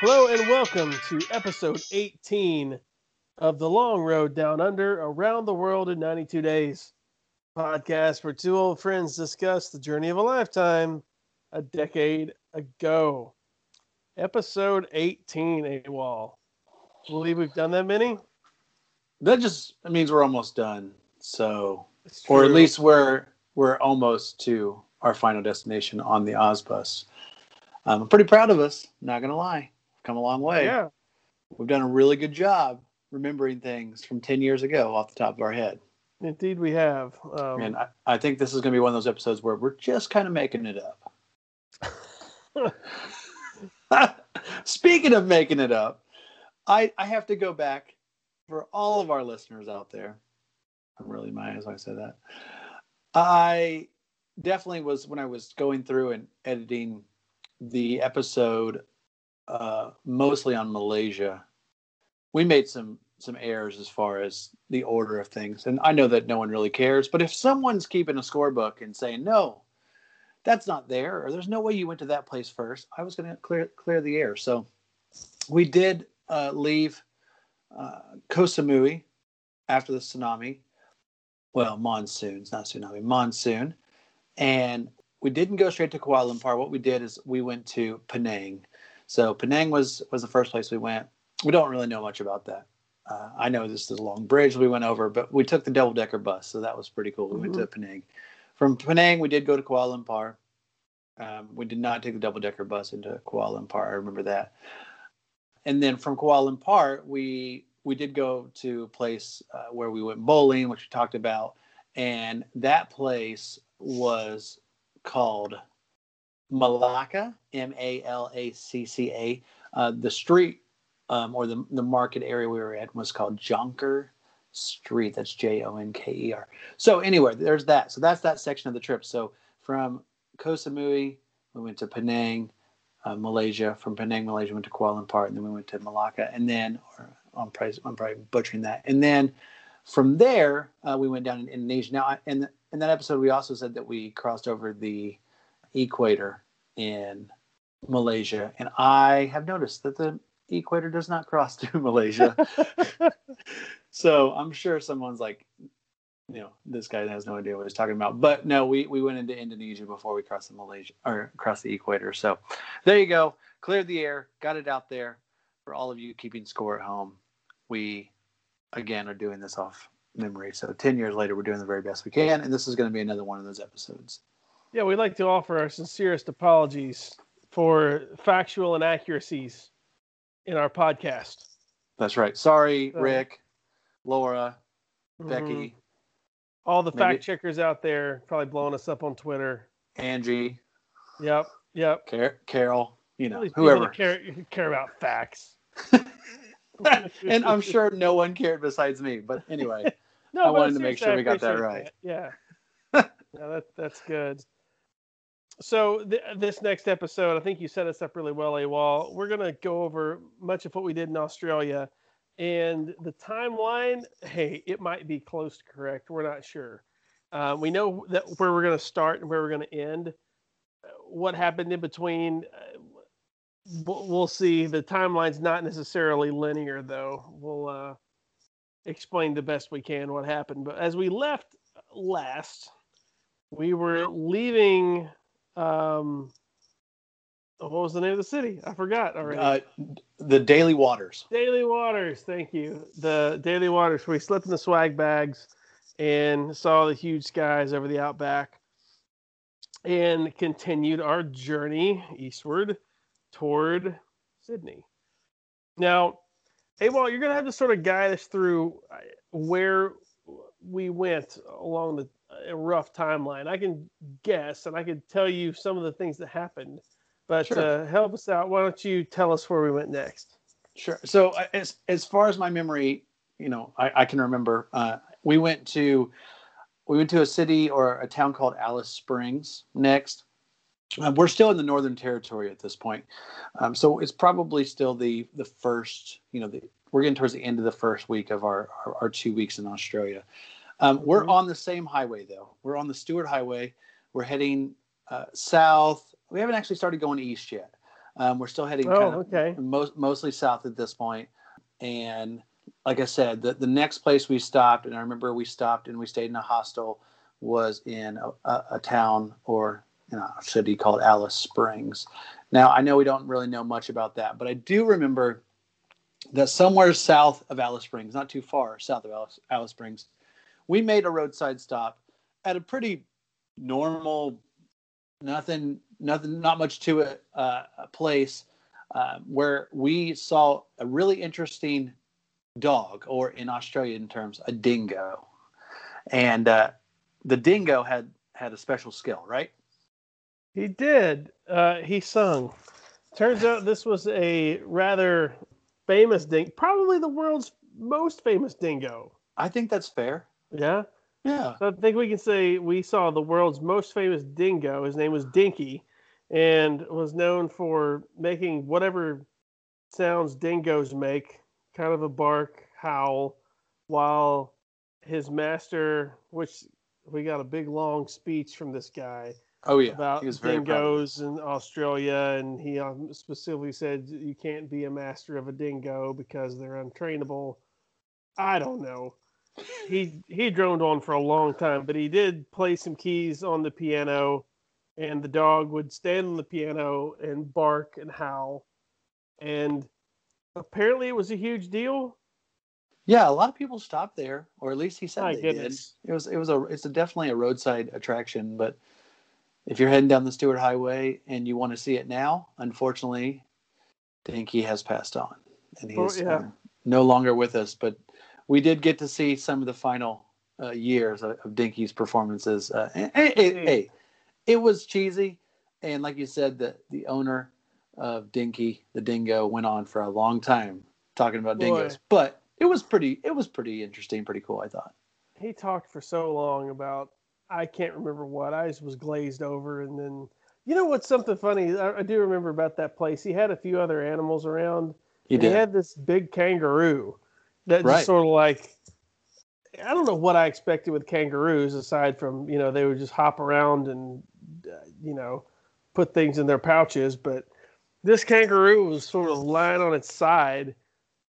Hello and welcome to episode 18 of The Long Road Down Under Around the World in 92 Days podcast where two old friends discuss the journey of a lifetime a decade ago. Episode 18, AWOL. Believe we've done that many? That just means we're almost done. So, or at least we're we're almost to our final destination on the Ozbus. Um, I'm pretty proud of us. Not gonna lie, come a long way. Yeah. We've done a really good job remembering things from ten years ago off the top of our head. Indeed, we have. Um, and I, I think this is gonna be one of those episodes where we're just kind of making it up. Speaking of making it up, I I have to go back for all of our listeners out there. I'm really my as I said that. I definitely was when I was going through and editing the episode, uh, mostly on Malaysia. We made some some errors as far as the order of things, and I know that no one really cares. But if someone's keeping a scorebook and saying no, that's not there, or there's no way you went to that place first, I was going to clear clear the air. So we did uh, leave uh, Koh Samui after the tsunami. Well, monsoons, not tsunami, monsoon. And we didn't go straight to Kuala Lumpur. What we did is we went to Penang. So Penang was was the first place we went. We don't really know much about that. Uh, I know this is a long bridge we went over, but we took the double decker bus, so that was pretty cool. We went to Penang. From Penang, we did go to Kuala Lumpur. Um, we did not take the double decker bus into Kuala Lumpur. I remember that. And then from Kuala Lumpur, we we did go to a place uh, where we went bowling, which we talked about, and that place was called Malacca, M A L A C C A. Uh, the street um, or the the market area we were at was called Jonker Street. That's J O N K E R. So anyway, there's that. So that's that section of the trip. So from Koh Samui, we went to Penang, uh, Malaysia. From Penang, Malaysia, went to Kuala Lumpur, and then we went to Malacca, and then or I'm probably, I'm probably butchering that. And then from there, uh, we went down in Indonesia. Now, in in that episode, we also said that we crossed over the equator in Malaysia, and I have noticed that the equator does not cross through Malaysia. so I'm sure someone's like, you know, this guy has no idea what he's talking about. But no, we we went into Indonesia before we crossed the Malaysia or crossed the equator. So there you go. Cleared the air, got it out there for all of you keeping score at home. We again are doing this off memory. So 10 years later, we're doing the very best we can. And this is going to be another one of those episodes. Yeah, we'd like to offer our sincerest apologies for factual inaccuracies in our podcast. That's right. Sorry, So- Rick, Laura, Mhm. Becky, All the Maybe- fact checkers out there probably blowing us up on Twitter. Angie, Yep. Yep. Car- Carol, you know, whoever. care, care about facts. and I'm sure no one cared besides me. But anyway, No, I but wanted to make sure we got that right. that. Yeah. yeah, that, that's good. So th- this next episode, I think you set us up really well, AWOL. We're going to go over much of what we did in Australia. And the timeline, hey, it might be close to correct. We're not sure. Uh, we know that where we're going to start and where we're going to end. Uh, What happened in between, uh, we'll, see. The timeline's not necessarily linear, though. We'll uh, explain the best we can what happened. But as we left last, we were leaving. Um, what was the name of the city? I forgot already. uh, the Daly Waters. Daly Waters, thank you. The Daly Waters. We slept in the swag bags and saw the huge skies over the outback, and continued our journey eastward toward Sydney. Now, hey, well, you're gonna have to sort of guide us through uh, where we went along the a rough timeline. I can guess, and I can tell you some of the things that happened. But Sure. uh, help us out. Why don't you tell us where we went next? Sure. So uh, as as far as my memory, you know, I, I can remember. Uh, we went to we went to a city or a town called Alice Springs next. Uh, we're still in the Northern Territory at this point, um, so it's probably still the the first. You know, the, we're getting towards the end of the first week of our our, our two weeks in Australia. Um, we're Mhm. on the same highway though. We're on the Stuart Highway. We're heading uh, south. We haven't actually started going east yet. Um, we're still heading Oh, kind of okay. most, mostly south at this point. And like I said, the, the next place we stopped, and I remember we stopped and we stayed in a hostel, was in a, a, a town or you know, a city called Alice Springs. Now, I know we don't really know much about that, but I do remember that somewhere south of Alice Springs, not too far south of Alice, Alice Springs, we made a roadside stop at a pretty normal, nothing, nothing, not much to it, uh, a place uh, where we saw a really interesting dog, or in Australian terms, a dingo. And uh, the dingo had had a special skill, right? He did. Uh, he sung. Turns out this was a rather famous dingo, probably the world's most famous dingo. I think that's fair. Yeah. Yeah. So I think we can say we saw the world's most famous dingo. His name was Dinky and was known for making whatever sounds dingoes make kind of a bark, howl, while his master, which we got a big long speech from this guy Oh yeah. about he was very dingoes in Australia, and he um, specifically said you can't be a master of a dingo because they're untrainable. I don't know. He he droned on for a long time, but he did play some keys on the piano, and the dog would stand on the piano and bark and howl, and apparently it was a huge deal. Yeah, a lot of people stopped there, or at least he said My they goodness. did. It was it was a it's a definitely a roadside attraction, but if you're heading down the Stuart Highway and you want to see it now, unfortunately, Dinky has passed on, and Oh, he's yeah. um, no longer with us. But we did get to see some of the final uh, years of, of Dinky's performances. Uh, and, and- and- Hmm. hey, it was cheesy, and like you said, the the owner of Dinky, the dingo, went on for a long time talking about Boy. dingoes, but it was pretty it was pretty interesting, pretty cool. I thought. he talked for so long about I can't remember what. I just was glazed over, and then you know what's something funny? I, I do remember about that place. He had a few other animals around. He did. He had this big kangaroo that Right. just sort of like I don't know what I expected with kangaroos aside from you know they would just hop around and uh, you know put things in their pouches, but this kangaroo was sort of lying on its side,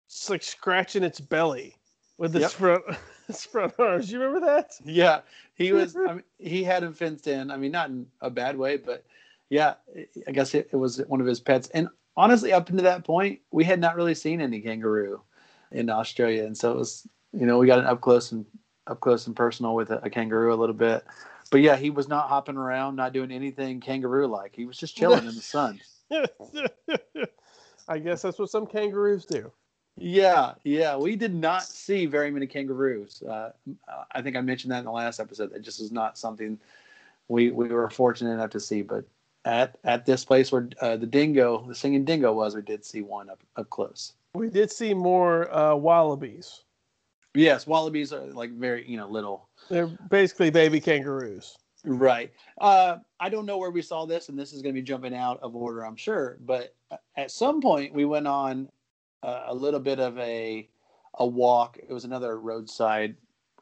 just like scratching its belly with its Yep. front its front arms. You remember that? Yeah, he was. I mean, he had him fenced in. I mean, not in a bad way, but yeah, I guess it, it was one of his pets. And honestly, up until that point, we had not really seen any kangaroo in Australia, and so it was. You know, we got an up close and up close and personal with a, a kangaroo a little bit. But yeah, he was not hopping around, not doing anything kangaroo like. He was just chilling in the sun. I guess that's what some kangaroos do. Yeah, yeah. We did not see very many kangaroos. Uh, I think I mentioned that in the last episode. That just is not something we we were fortunate enough to see. But at at this place where uh, the dingo, the singing dingo was, we did see one up up close. We did see more uh, wallabies. Yes, wallabies are like very you know little. They're basically baby kangaroos. Right. Uh, I don't know where we saw this, and this is going to be jumping out of order, I'm sure. But at some point, we went on uh, a little bit of a a walk. It was another roadside.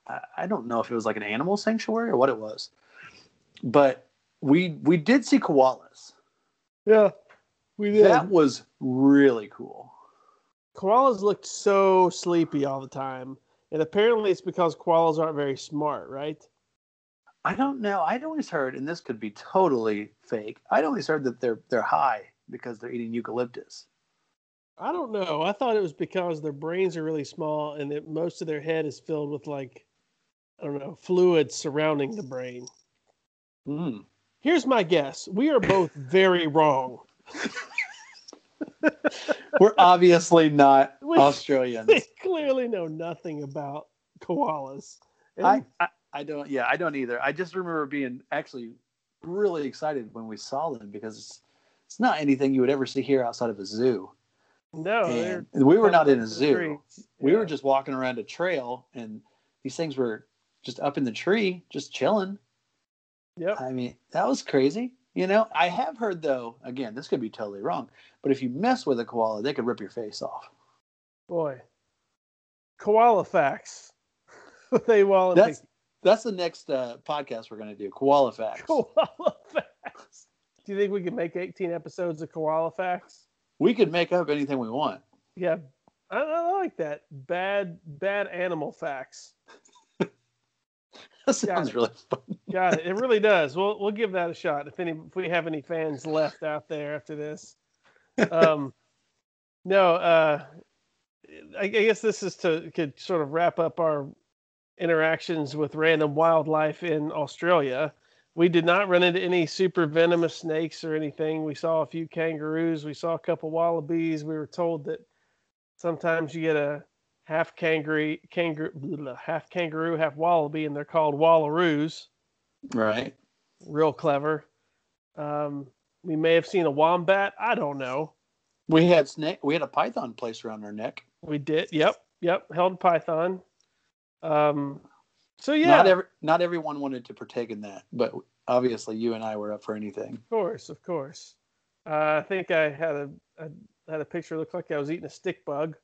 I, I don't know if it was like an animal sanctuary or what it was, but we we did see koalas. Yeah, we did. That was really cool. Koalas looked so sleepy all the time, and apparently it's because koalas aren't very smart, right? I don't know. I'd always heard, and this could be totally fake. I'd always heard that they're they're high because they're eating eucalyptus. I don't know. I thought it was because their brains are really small and that most of their head is filled with like I don't know fluid surrounding the brain. Mm. Here's my guess: we are both very wrong. We're obviously not We- Australians. They clearly know nothing about koalas. And I, I I don't. Yeah, I don't either. I just remember being actually really excited when we saw them because it's, it's not anything you would ever see here outside of a zoo. no, we were not in a zoo. streets. We were just walking around a trail, and these things were just up in the tree, just chilling. Yep. I mean, that was crazy. You know, I have heard though. Again, this could be totally wrong, but if you mess with a koala, they could rip your face off. Boy, koala facts. they want That's that's the next uh, podcast we're going to do. Koala facts. koala facts. Do you think we could make 18 episodes of koala facts? We could make up anything we want. Yeah, I, I like that. Bad, bad animal facts. That sounds it. really fun. Got it. It really does. We'll we'll give that a shot if any if we have any fans left out there after this. Um, no, uh, I, I guess this is to could sort of wrap up our interactions with random wildlife in Australia. We did not run into any super venomous snakes or anything. We saw a few kangaroos. We saw a couple wallabies. We were told that sometimes you get a half kangaroo, kangaroo, half kangaroo, half wallaby, and they're called wallaroos. Right. Real clever. Um, we may have seen a wombat. I don't know. We had snake. We had a python placed around our neck. We did. Yep. Yep. Held python. Um, so yeah, Not every not everyone wanted to partake in that, but obviously you and I were up for anything. of course, of course. Uh, I think I had a, I had a picture look like I was eating a stick bug.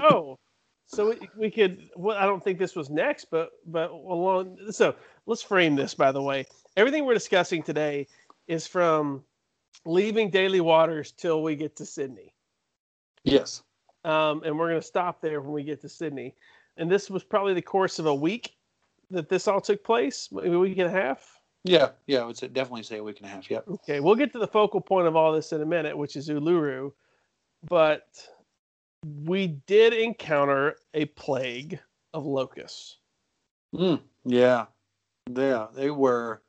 Oh, so we, we could. Well, I don't think this was next, but but along. So let's frame this. By the way, everything we're discussing today is from leaving Daly Waters till we get to Sydney. Yes. um, and we're going to stop there when we get to Sydney. And this was probably the course of a week that this all took place, maybe a week and a half. Yeah. Yeah. I would say, definitely say a week and a half. Yeah. Okay, we'll get to the focal point of all this in a minute, which is Uluru. But we did encounter a plague of locusts. Mm, yeah. Yeah. They were.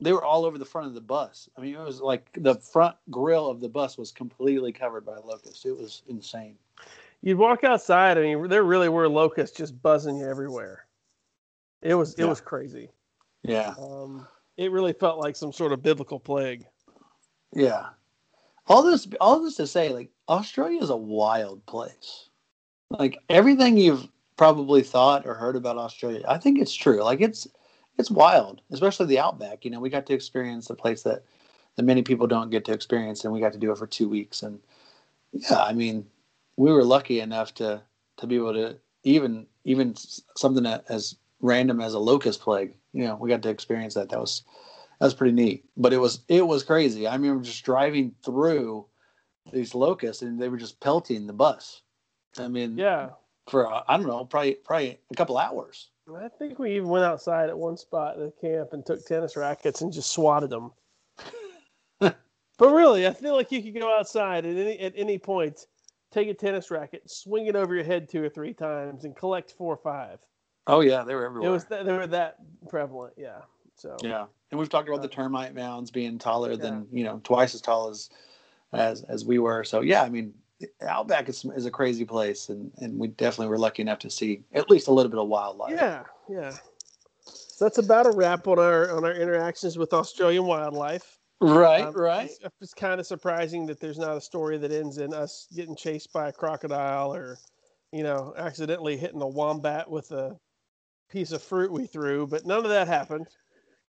They were all over the front of the bus. I mean, it was like the front grill of the bus was completely covered by locusts. It was insane. You'd walk outside, I mean, there really were locusts just buzzing you everywhere. It was it Yeah. was crazy. Yeah. Um, it really felt like some sort of biblical plague. Yeah. All this all this to say, like Australia is a wild place. Like everything you've probably thought or heard about Australia, I think it's true. Like it's it's wild, especially the outback. You know, we got to experience a place that that many people don't get to experience, and we got to do it for two weeks. And yeah, I mean, we were lucky enough to to be able to even even something that as random as a locust plague. You know, we got to experience that. That was that was pretty neat. But it was it was crazy. I remember just driving through these locusts, and they were just pelting the bus. I mean, Yeah. for uh, I don't know, probably probably a couple hours. I think we even went outside at one spot at the camp and took tennis rackets and just swatted them. but really, I feel like you could go outside at any at any point, take a tennis racket, swing it over your head two or three times, and collect four or five. Oh yeah, they were everywhere. It was that, they were that prevalent, yeah. So yeah, and we've talked about the termite mounds being taller Yeah. than you know twice as tall as as as we were. So yeah, I mean, Outback is is a crazy place, and and we definitely were lucky enough to see at least a little bit of wildlife. yeah, yeah. So that's about a wrap on our on our interactions with Australian wildlife. Right, Um, right. It's, it's kind of surprising that there's not a story that ends in us getting chased by a crocodile or, you know, accidentally hitting a wombat with a piece of fruit we threw, but none of that happened.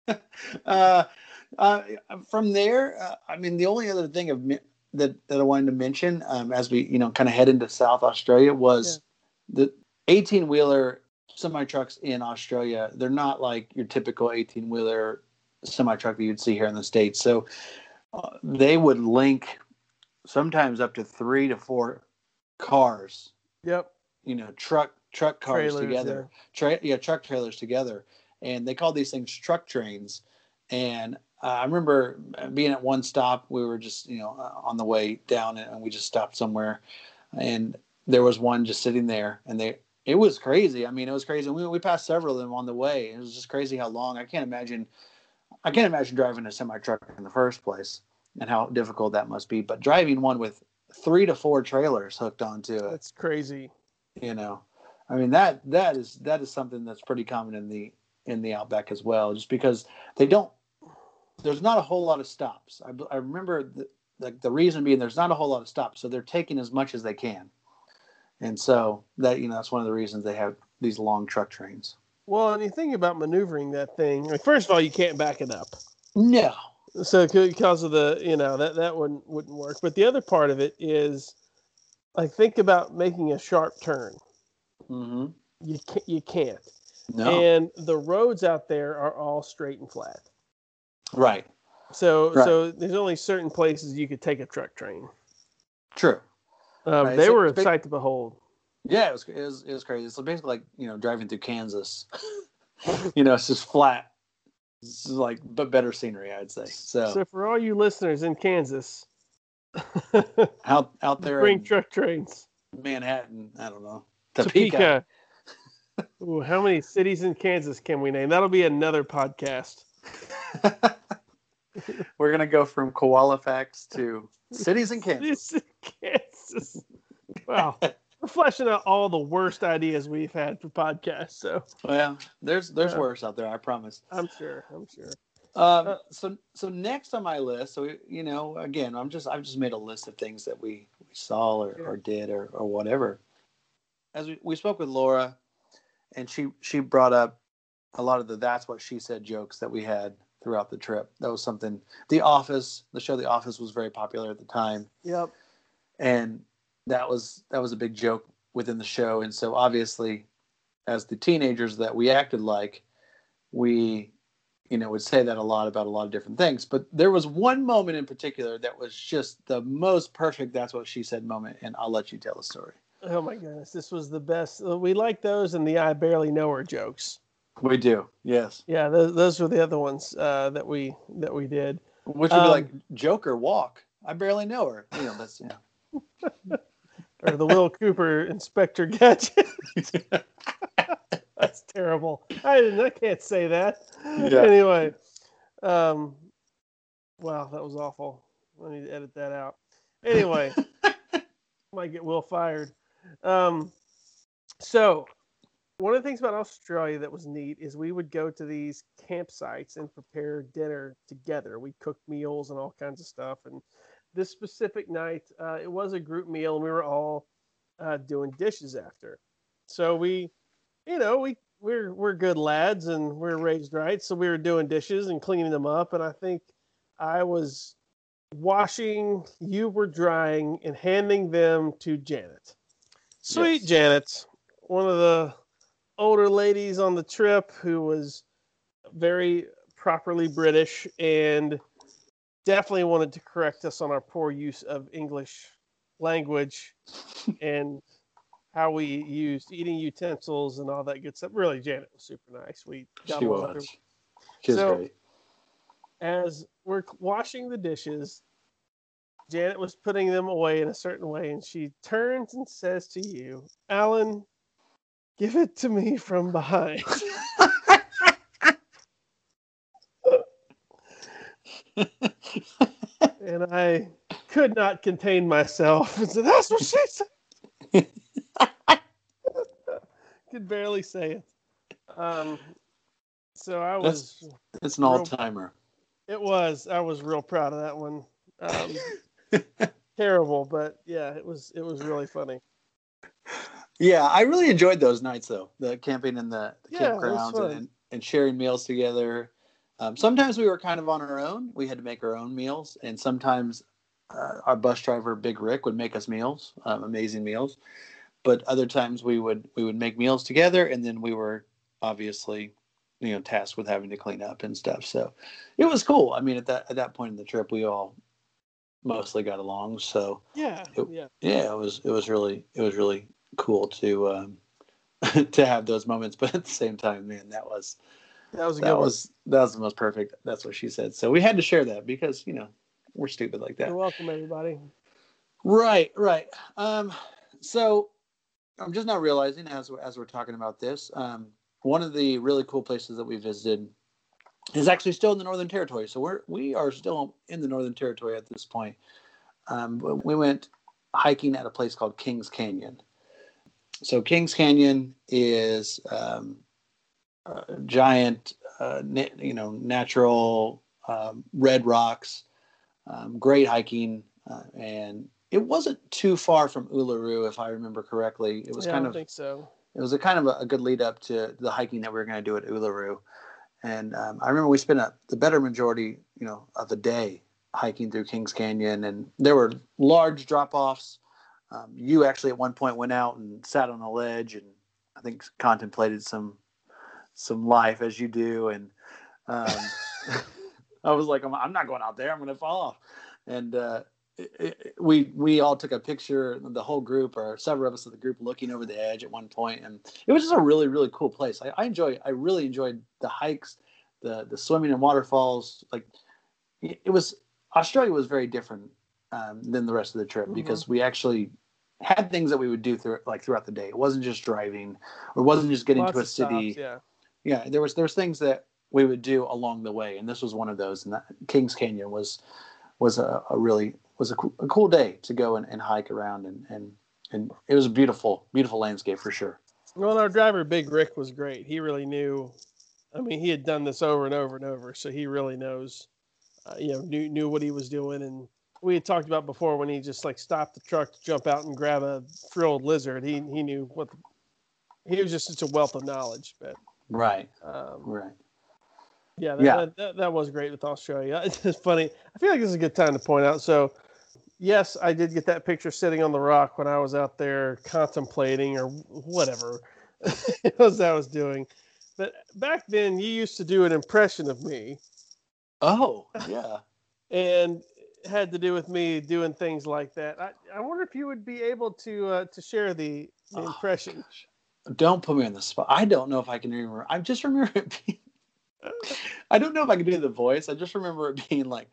uh, uh, from there, uh, I mean, the only other thing of that that I wanted to mention um, as we you know kind of head into South Australia was the 18 wheeler semi trucks in Australia. They're not like your typical 18 wheeler semi truck that you'd see here in the states. So uh, they would link sometimes up to three to four cars. Yep. You know, truck truck cars Trailers, together tra- yeah, truck trailers together, and they called these things truck trains. And uh, I remember being at one stop. We were just you know uh, on the way down, and we just stopped somewhere, and there was one just sitting there, and they it was crazy. I mean, it was crazy. We we passed several of them on the way. It was just crazy how long. I can't imagine. I can't imagine driving a semi truck in the first place, and how difficult that must be. But driving one with three to four trailers hooked onto it That's crazy. you know i mean that that is that is something that's pretty common in the in the outback as well just because they don't there's not a whole lot of stops i, I remember the, the, the reason being there's not a whole lot of stops so they're taking as much as they can and so that you know that's one of the reasons they have these long truck trains Well, and you think about maneuvering that thing. Like, first of all, you can't back it up. no So because of the, you know, that that wouldn't wouldn't work. But the other part of it is, like, think about making a sharp turn. hmm You can't. You can't. No And the roads out there are all straight and flat. right So Right. so there's only certain places you could take a truck train. True. Um, Right, They so were a big- sight to behold. Yeah, it was, it was it was crazy. So basically, like you know, driving through Kansas. you know, it's just flat. It's just like but better scenery, I'd say. So, So for all you listeners in Kansas, out out there bring in truck trains. Manhattan, I don't know, Topeka. Topeka. Ooh, how many cities in Kansas can we name? That'll be another podcast. We're gonna go from koala facts to cities in Kansas. Cities in Kansas. Wow. We're fleshing out all the worst ideas we've had for podcasts. So Well, there's there's Yeah. worse out there, I promise. I'm sure. I'm sure. Um, Uh, so so next on my list, so you know, again, I'm just I've just made a list of things that we, we saw or, or did or, or whatever. As we, we spoke with Laura, and she she brought up a lot of the that's what she said jokes that we had throughout the trip. That was something. The Office, the show The Office, was very popular at the time, Yep. and that was that was a big joke within the show. And so obviously, as the teenagers that we acted like, we you know would say that a lot about a lot of different things. But there was one moment in particular that was just the most perfect. That's what she said moment, and I'll let you tell the story. Oh my goodness, this was the best. Uh, We like those and the I barely know her jokes. We do, yes. Yeah, those, those were the other ones uh, that we that we did. Which would Um, be like Jonker Walk. I barely know her. You know, that's yeah. Or the Will Cooper Inspector Gadget. That's terrible. I didn't. I can't say that. Yeah. Anyway, um, wow, that was awful. I need to edit that out. Anyway, might get Will fired. Um, so one of the things about Australia that was neat is we would go to these campsites and prepare dinner together. We cooked meals and all kinds of stuff. And this specific night, uh, it was a group meal, and we were all uh, doing dishes after. So we, you know, we we're we're good lads and we're raised right, so we were doing dishes and cleaning them up. And I think I was washing, you were drying, and handing them to Janet. Sweet Yes. Janet, one of the older ladies on the trip who was very properly British and definitely wanted to correct us on our poor use of English language and how we used eating utensils and all that good stuff. Really, Janet was super nice. We got She was. She was So- great. as we're washing the dishes, Janet was putting them away in a certain way, and she turns and says to you, Alan, give it to me from behind. and I could not contain myself and said, That's what she said. could barely say it. Um, so I That's- was It's an all timer. it was. I was real proud of that one. Um, terrible, but yeah, it was. It was really funny. Yeah, I really enjoyed those nights though. The camping in the, the Yeah, campgrounds and, and sharing meals together. Um, sometimes we were kind of on our own. We had to make our own meals, and sometimes uh, our bus driver, Big Rick, would make us meals, um, amazing meals. But other times we would we would make meals together, and then we were obviously, you know, tasked with having to clean up and stuff. So it was cool. I mean, at that at that point in the trip, we all mostly got along. So Yeah, It- yeah. yeah, it was it was really it was really cool to um, to have those moments. But at the same time, man, that was That was that one. was that was the most perfect. That's what she said. So we had to share that because you know we're stupid like that. You're welcome, everybody. Right, right. Um, so I'm just now realizing as as we're talking about this, um, one of the really cool places that we visited is actually still in the Northern Territory. So we're we are still in the Northern Territory at this point. Um, but we went hiking at a place called Kings Canyon. So Kings Canyon is um, a giant, uh, na- you know, natural um, red rocks, um, great hiking, uh, and it wasn't too far from Uluru, if I remember correctly. It was yeah, kind I of think so. it was a kind of a, a good lead up to the hiking that we were going to do at Uluru. And um, I remember we spent a, the better majority, you know, of the day hiking through Kings Canyon, and there were large drop offs. Um, you actually at one point went out and sat on a ledge and I think contemplated some some life as you do, and um, I was like, I'm, I'm not going out there. I'm going to fall off. And uh, we we all took a picture, the whole group or several of us of the group, looking over the edge at one point, and it was just a really really cool place. I, I enjoy. I really enjoyed the hikes, the the swimming in waterfalls. Like it was Australia was very different um, than the rest of the trip Mhm. because we actually had things that we would do through like throughout the day. It wasn't just driving, or wasn't just getting Lots to a of stops, city yeah. yeah there was there was things that we would do along the way and this was one of those and that kings canyon was was a, a really was a, coo- a cool day to go and, and hike around and and and it was a beautiful beautiful landscape for sure Well, our driver, Big Rick, was great. He really knew. I mean, he had done this over and over and over, so he really knows. Uh, you know, knew knew what he was doing, and we had talked about before when he just like stopped the truck to jump out and grab a frilled lizard. He he knew what. The, he was just such a wealth of knowledge, but right um, right yeah, that, Yeah. That, that, that was great with Australia. It's funny. I feel like this is a good time to point out. So, yes, I did get that picture sitting on the rock when I was out there contemplating or whatever it was I was doing. But back then, you used to do an impression of me, oh yeah and it had to do with me doing things like that. I, I wonder if you would be able to uh, to share the, the Oh, impression. don't put me on the spot i don't know if i can remember i just remember it being i don't know if i can do the voice i just remember it being like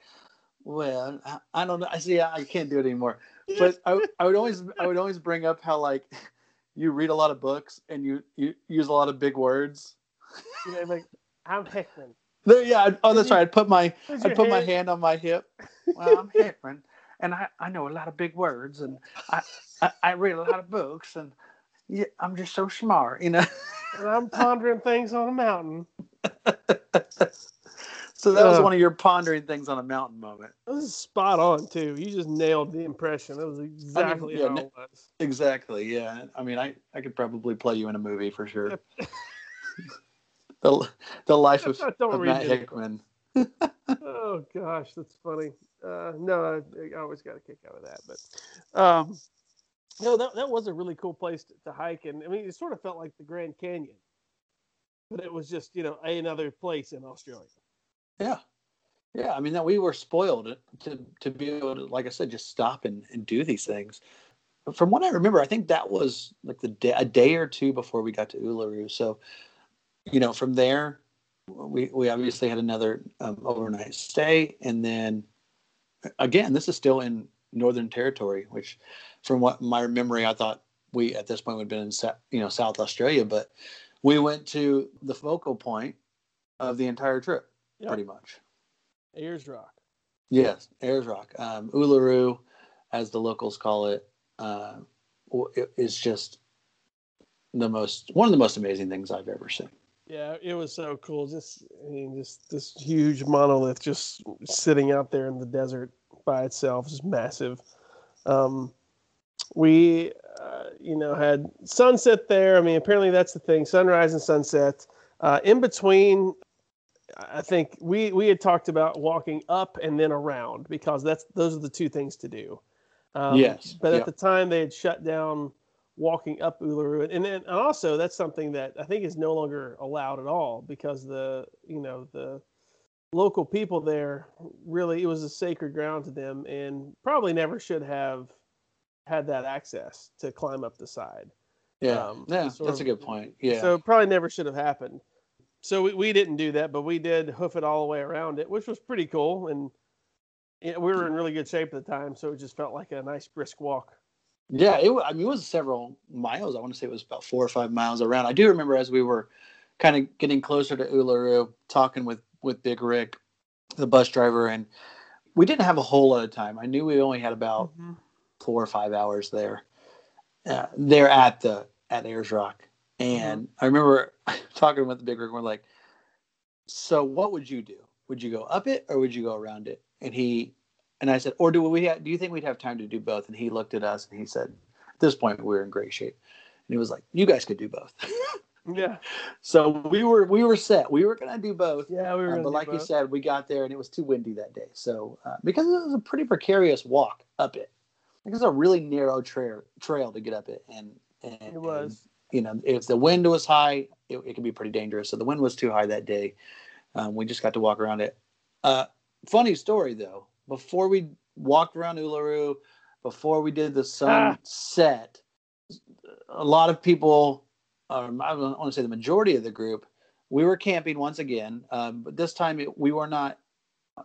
well i, I don't know i see I, I can't do it anymore but I, I would always I would always bring up how like you read a lot of books and you you use a lot of big words. You know, like I'm Hickman. There, yeah. I'd, oh, that's right. I'd put my I'd your put my hand on my hip. Well, I'm Hickman, and I, I know a lot of big words, and I, I I read a lot of books, and yeah, I'm just so smart, you know. and I'm pondering things on a mountain. so that was Uh. one of your pondering things on a mountain moment. This is spot on too. You just nailed the impression. It was exactly yeah, how it was. Exactly. Yeah. I mean, I I could probably play you in a movie for sure. the the life of, of Matt it. Hickman. Oh gosh, that's funny. Uh, no, I, I always got a kick out of that. But um, no, that that was a really cool place to, to hike, and I mean, it sort of felt like the Grand Canyon, but it was just you know another place in Australia. Yeah. Yeah. I mean, that we were spoiled to, to be able to, like I said, just stop and, and do these things. But from what I remember, I think that was like the day, a day or two before we got to Uluru. So, you know, from there, we, we obviously had another um, overnight stay. And then again, this is still in Northern Territory, which from what my memory, I thought we at this point would have been in, you know, South Australia, but we went to the focal point of the entire trip Yep. pretty much. Ayers Rock. Yes, Ayers Rock. Um, Uluru, as the locals call it, uh, is just the most one of the most amazing things I've ever seen. Yeah, it was so cool. Just I mean, just this huge monolith just sitting out there in the desert by itself, just massive. Um, we, uh, you know, had sunset there. I mean, apparently that's the thing: sunrise and sunset. Uh, in between, I think we we had talked about walking up and then around because that's those are the two things to do. Um, Yes, but yeah. at the time they had shut down walking up Uluru, and, then- and also that's something that I think is no longer allowed at all because the you know the local people there really it was a sacred ground to them and probably never should have had that access to climb up the side. Yeah, Um, yeah, that's a good point. Yeah, So it probably never should have happened. So we, we didn't do that, but we did hoof it all the way around it, which was pretty cool. And yeah, we were in really good shape at the time, so it just felt like a nice brisk walk. yeah. It, I mean, it was several miles. I want to say it was about four or five miles around. I do remember as we were kind of getting closer to Uluru, talking with with Big Rick, the bus driver, and we didn't have a whole lot of time. I knew we only had about four or five hours there. Uh, there at the at Ayers Rock, and I remember talking with the Big Rick. We're like, "So what would you do? Would you go up it or would you go around it?" And he and I said, "Or do we? Ha- do you think we'd have time to do both?" And he looked at us and he said, "At this point, we we're in great shape." And he was like, "You guys could do both." Yeah, so we were we were set. We were gonna do both. yeah, we were. Uh, but like you said, we got there and it was too windy that day. So uh, because it was a pretty precarious walk up it, like it's a really narrow trail trail to get up it, and, and it was. You know if the wind was high, it, it could be pretty dangerous. So the wind was too high that day. Um, we just got to walk around it. Uh, funny story though. Before we walked around Uluru, before we did the sunset, a lot of people, um, I want to say the majority of the group, we were camping once again. Um, but this time it, we were not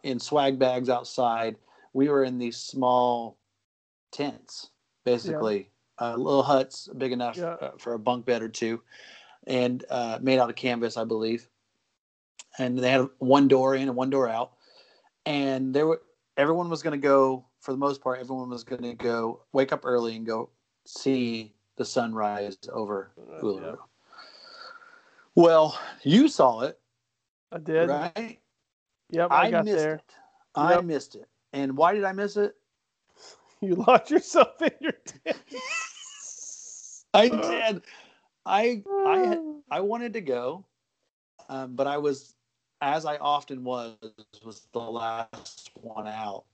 in swag bags outside. We were in these small tents, basically, uh, little huts big enough Yeah. uh, for a bunk bed or two, and uh, made out of canvas, I believe. And they had one door in and one door out, and there were everyone was going to go for the most part. Everyone was going to go wake up early and go see the sunrise over Uh, Uluru. yeah. Well, you saw it, I did. right? Yep, I, got missed there. it. I Yep. missed it. And why did I miss it? You locked yourself in your tent. I did. I I I wanted to go, um, but I was, as I often was, was the last one out.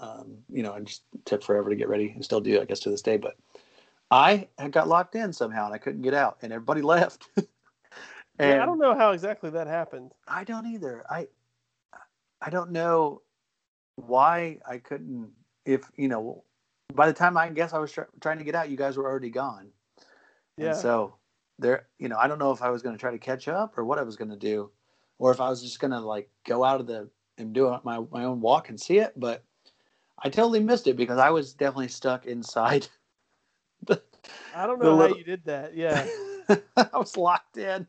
Um, you know, I just took forever to get ready, and still do, I guess, to this day. But I had got locked in somehow, and I couldn't get out, and everybody left. and yeah, I don't know how exactly that happened. I don't either. I I don't know why I couldn't. If you know, by the time I guess I was try- trying to get out, you guys were already gone. Yeah. And so there, you know, I don't know if I was going to try to catch up or what I was going to do, or if I was just going to like go out of the and do my my own walk and see it. But I totally missed it because I was definitely stuck inside. I don't know how little- you did that. Yeah, I was locked in.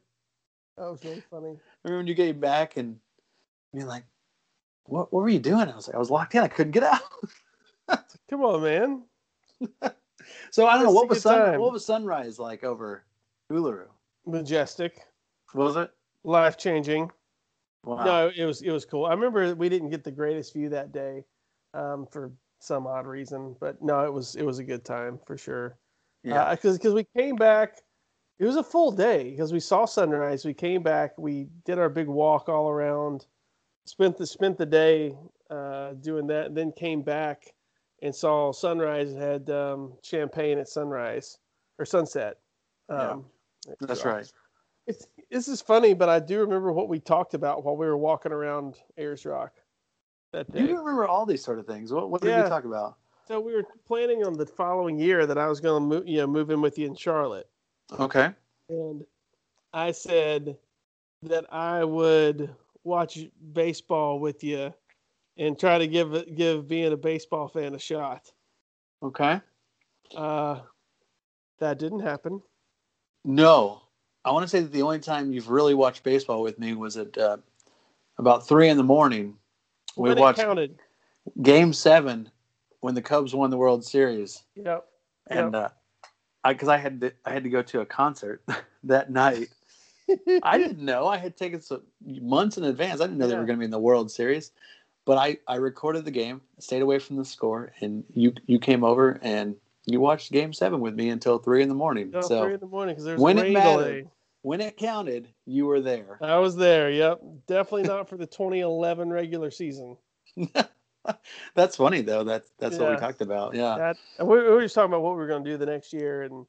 that was really funny. I remember when you came back and being like, "What? What were you doing?" I was like, "I was locked in. I couldn't get out." Come on, man. So I don't know what was sun, time. what was sunrise like over Uluru. Majestic, Was it? life changing. Wow. No, it was it was cool. I remember we didn't get the greatest view that day, um, for some odd reason, but no, it was it was a good time for sure. Yeah. because because we came back, it was a full day because we saw sunrise. We came back, we did our big walk all around, spent the spent the day uh, doing that, and then came back and saw sunrise and had um, champagne at sunrise or sunset. Yeah. Um, That's right. It's this is funny, but I do remember what we talked about while we were walking around Ayers Rock that day. You remember all these sort of things. What, what did Yeah. we talk about? So we were planning on the following year that I was going to move, you know, move in with you in Charlotte, Okay. and I said that I would watch baseball with you and try to give give being a baseball fan a shot. Okay. Uh, that didn't happen. No. I want to say that the only time you've really watched baseball with me was at uh, about three in the morning. We but watched counted. Game Seven when the Cubs won the World Series, Yep. and uh, I because I had to, I had to go to a concert that night. I didn't know. I had tickets months in advance. I didn't know they were going to be in the World Series. But I, I recorded the game, stayed away from the score, and you you came over and you watched Game Seven with me until three in the morning. Till so three in the morning because there's when it mattered. delay. when it counted, you were there. I was there. Yep. Definitely not for the 2011 regular season. that's funny though. That's that's what we talked about. Yeah. That we, we were just talking about what we were going to do the next year, and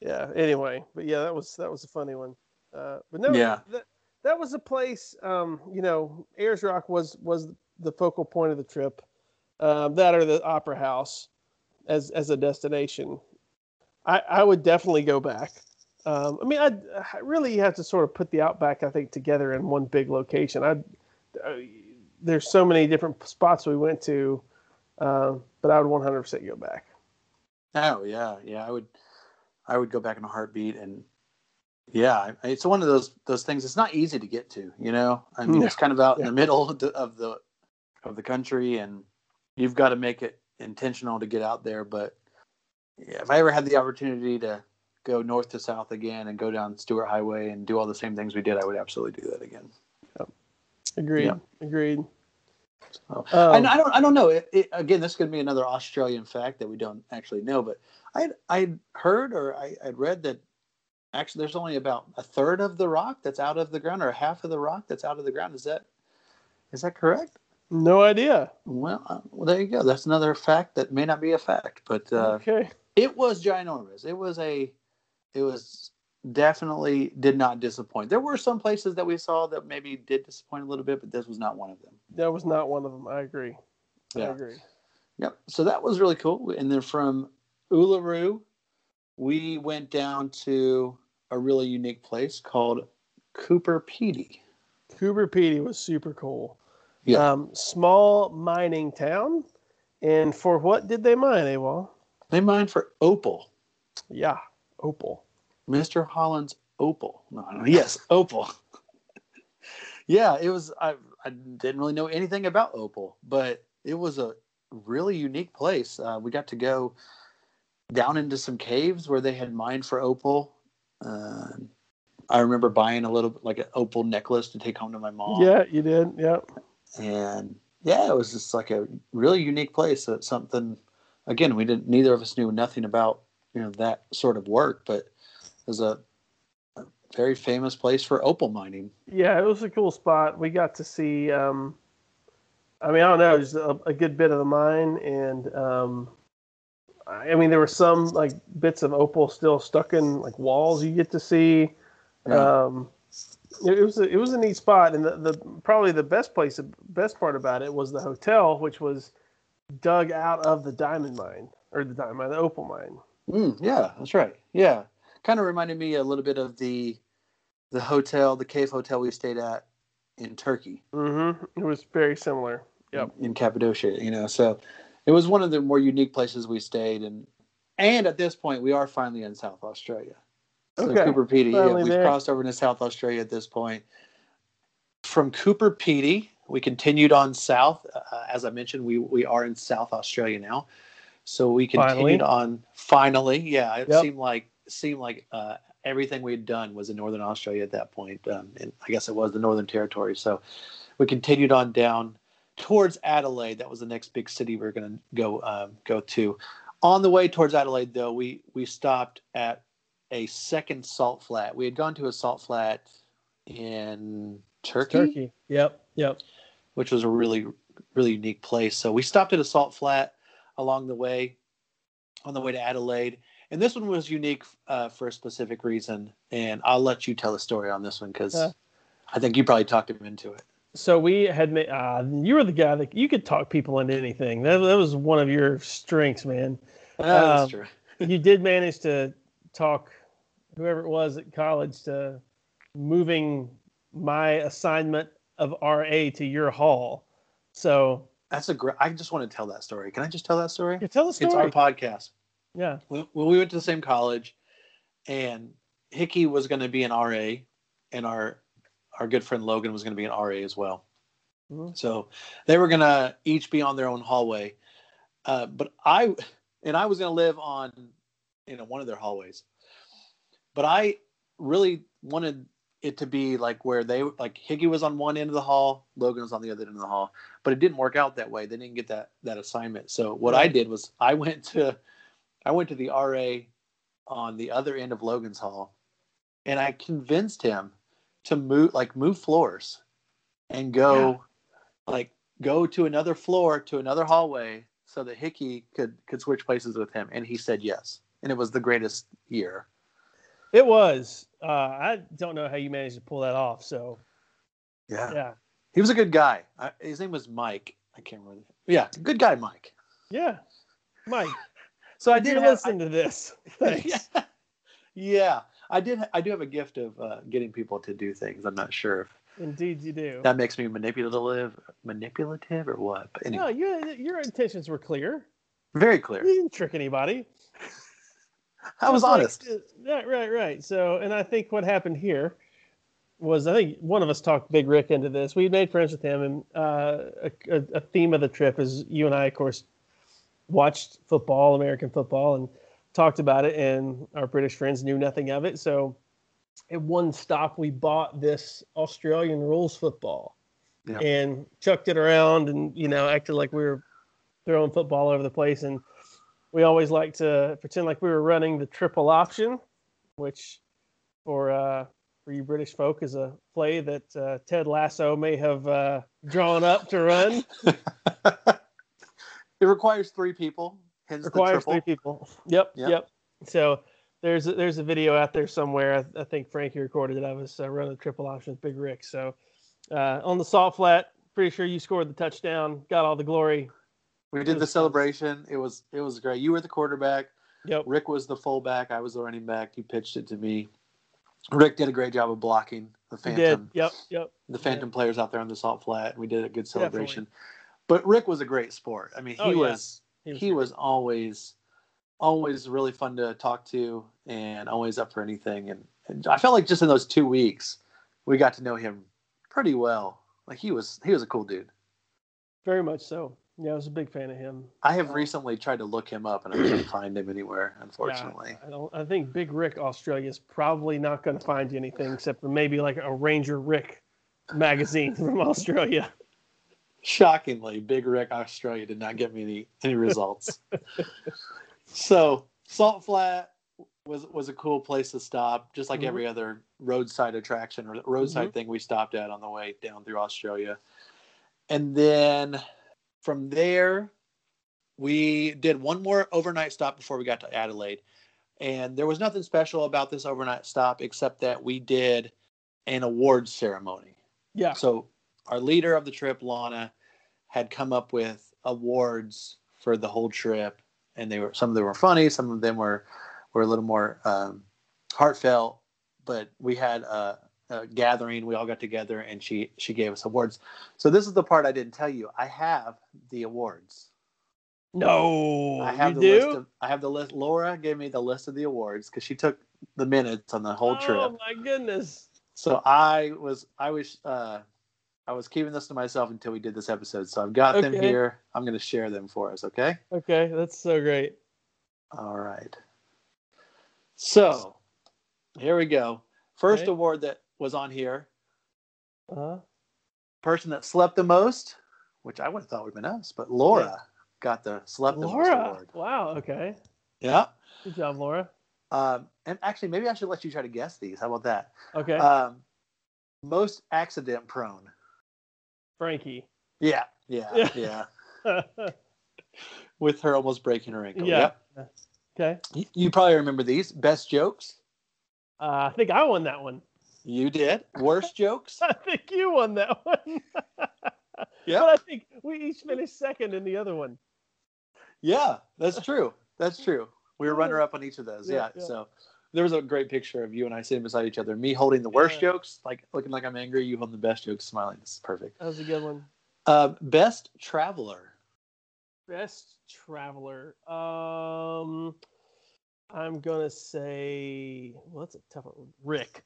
yeah. Anyway, but yeah, that was that was a funny one. Uh, but no, Yeah. that, that was a place. Um, you know, Ayers Rock was was the focal point of the trip. Um, that or the Opera House as as a destination. I I would definitely go back. Um, I mean, I I really have to sort of put the Outback, I think, together in one big location. I uh, there's so many different spots we went to, uh, but I would 100% go back. Oh yeah, yeah. I would, I would go back in a heartbeat, and yeah, it's one of those those things. It's not easy to get to, you know. I mean, No. it's kind of out in the middle of the, of the of the country, and you've got to make it intentional to get out there. But yeah, if I ever had the opportunity to go north to south again and go down Stuart Highway and do all the same things we did, I would absolutely do that again. Yep. Agreed. Agreed. So, Um, and I don't, I don't know. It, it, again, this could be another Australian fact that we don't actually know, but I, I heard or I, I'd read that actually there's only about a third of the rock that's out of the ground, or half of the rock that's out of the ground. Is that, is that correct? No idea. Well, uh, well, there you go. That's another fact that may not be a fact, but uh, okay. it was ginormous. It was a, it was definitely did not disappoint. There were some places that we saw that maybe did disappoint a little bit, but this was not one of them. That was not one of them. I agree. Yeah. I agree. Yep. So that was really cool. And then from Uluru, we went down to a really unique place called Coober Pedy. Coober Pedy was super cool. Yeah. Um, small mining town. And for what did they mine, AWOL? They mined for opal. Yeah, opal. Mr. Holland's opal. No, no, yes, opal. yeah, it was. I I didn't really know anything about opal, but it was a really unique place. Uh, we got to go down into some caves where they had mined for opal. Uh, I remember buying a little like an opal necklace to take home to my mom. Yeah, you did. Yep. And yeah, it was just like a really unique place. That something again we didn't. Neither of us knew nothing about you know that sort of work, but it was a, a very famous place for opal mining. Yeah, it was a cool spot. We got to see. Um, I mean, I don't know, just a, a good bit of the mine, and um, I mean, there were some like bits of opal still stuck in like walls. You get to see. Yeah. Um, it, was a, it was a neat spot, and the, the probably the best place, the best part about it was the hotel, which was dug out of the diamond mine or the diamond mine, the opal mine. Mm, yeah, that's right. Yeah, kind of reminded me a little bit of the the hotel, the cave hotel we stayed at in Turkey. Mm-hmm. It was very similar. Yep. in, in Cappadocia, you know. So it was one of the more unique places we stayed, and and at this point, we are finally in South Australia. So Okay, Coober Pedy, yeah, we've there. crossed over into South Australia at this point. From Coober Pedy, we continued on south. Uh, as I mentioned, we we are in South Australia now, so we continued Finally. on. Finally, yeah, it Yep. seemed like seemed like uh, everything we had done was in Northern Australia at that point, um, and I guess it was the Northern Territory. So we continued on down towards Adelaide. That was the next big city we are going to go um, go to. On the way towards Adelaide, though, we we stopped at a second salt flat. We had gone to a salt flat in Turkey, Turkey. Yep. Yep. which was a really really unique place. So we stopped at a salt flat along the way, on the way to Adelaide. And this one was unique uh, for a specific reason. And I'll let you tell the story on this one because Uh. I think you probably talked him into it. So we had made. Uh, you were the guy that you could talk people into anything. That, that was one of your strengths, man. That's Um, true. you did manage to talk whoever it was at college to moving my assignment of RA to your hall. So That's a great. I just want to tell that story. Can I just tell that story? yeah, tell the story. It's our podcast. yeah. When when we went to the same college, and Hickey was going to be an RA, and our our good friend Logan was going to be an RA as well. Mhm. So they were going to each be on their own hallway. Uh, but I and I was going to live on you know one of their hallways. But I really wanted it to be like where they like Higgy was on one end of the hall, Logan was on the other end of the hall. But it didn't work out that way. They didn't get that that assignment. So what I did was I went to I went to the RA on the other end of Logan's hall, and I convinced him to move like move floors and go like go to another floor to another hallway so that Hickey could could switch places with him and he said yes and it was the greatest year It was. Uh, I don't know how you managed to pull that off. So yeah, yeah, he was a good guy I, his name was Mike I can't remember yeah good guy Mike yeah, Mike. so I did you're have, to this. Thanks. yeah. yeah I did I do have a gift of uh, getting people to do things I'm not sure if Indeed, you do. that makes me manipulative manipulative or what but no, you, your intentions were clear. very clear. You didn't trick anybody. I was like- honest right, right, right. So, and I think what happened here was I think one of us talked Big Rick into this. We made friends with him, and uh, a, a, a theme of the trip is you and I, of course, watched football, American football, and talked about it. And our British friends knew nothing of it. So, at one stop, we bought this Australian rules football Yeah. and chucked it around, and you know, acted like we were throwing football over the place. And we always like to pretend like we were running the triple option, which for uh, for you British folk is a play that uh, Ted Lasso may have uh, drawn up to run. it requires three people. Hence requires the three people. Yep, Yep. yep. So there's a, there's a video out there somewhere. I, I think Frankie recorded it of us uh, running the triple option with Big Rick. So uh, on the salt flat, pretty sure you scored the touchdown, got all the glory. We did the celebration. It was it was great. You were the quarterback. Yep. Rick was the fullback. I was the running back. You pitched it to me. Rick did a great job of blocking the Phantom. did. Yep. Yep. the Phantom players out there on the salt flat. We did a good celebration. Definitely. But Rick was a great sport. I mean, he Oh, yeah. was He was he was always always really fun to talk to and always up for anything. And, and I felt like just in those two weeks, we got to know him pretty well. Like he was he was a cool dude. Very much so. Yeah, I was a big fan of him. I have Oh. recently tried to look him up and I couldn't find him anywhere, Yeah, unfortunately. I don't. I think Big Rick Australia is probably not going to find you anything except for maybe like a Ranger Rick magazine from Australia. Shockingly, Big Rick Australia did not get me any, any results. so Salt Flat was was a cool place to stop, just like Mhm. every other roadside attraction or roadside Mm-hmm. thing we stopped at on the way down through Australia. And then from there, we did one more overnight stop before we got to Adelaide. And there was nothing special about this overnight stop except that we did an awards ceremony. Yeah. So our leader of the trip, Lana, had come up with awards for the whole trip, and they were some of them were funny, some of them were were a little more um, heartfelt. But we had a, a gathering, we all got together, and she she gave us awards. So this is the part I didn't tell you. I have the awards. No, I have you the do. list of I have the list. Laura gave me the list of the awards because she took the minutes on the whole trip. Oh my goodness. So I was I was uh I was keeping this to myself until we did this episode. So I've got them here. I'm going to share them for us, okay? Okay, that's so great. All right. So, here we go. First Okay. award that was on here, Uh, person that slept the most, which I would have thought would have been us, but Laura got the slept the most Laura. award. Wow. Okay. Yeah. Good job, Laura. Um, and actually, maybe I should let you try to guess these. How about that? Okay. Um, most accident prone. Frankie. Yeah. Yeah. Yeah. Yeah. yeah. With her almost breaking her ankle. Yep. Okay. You- You probably remember these best jokes. Uh, I think I won that one. You did worst jokes. I think you won that one. Yeah, But I think we each finished second in the other one. yeah, that's true. That's true. We were runner up on each of those. Yeah, Yeah. yeah. So there was a great picture of you and I sitting beside each other. Me holding the worst Yeah. jokes, like looking like I'm angry. You holding the best jokes, smiling. This is perfect. That was a good one. Uh, best traveler. Best traveler. Um, I'm gonna say. Well, that's a tough one. Rick.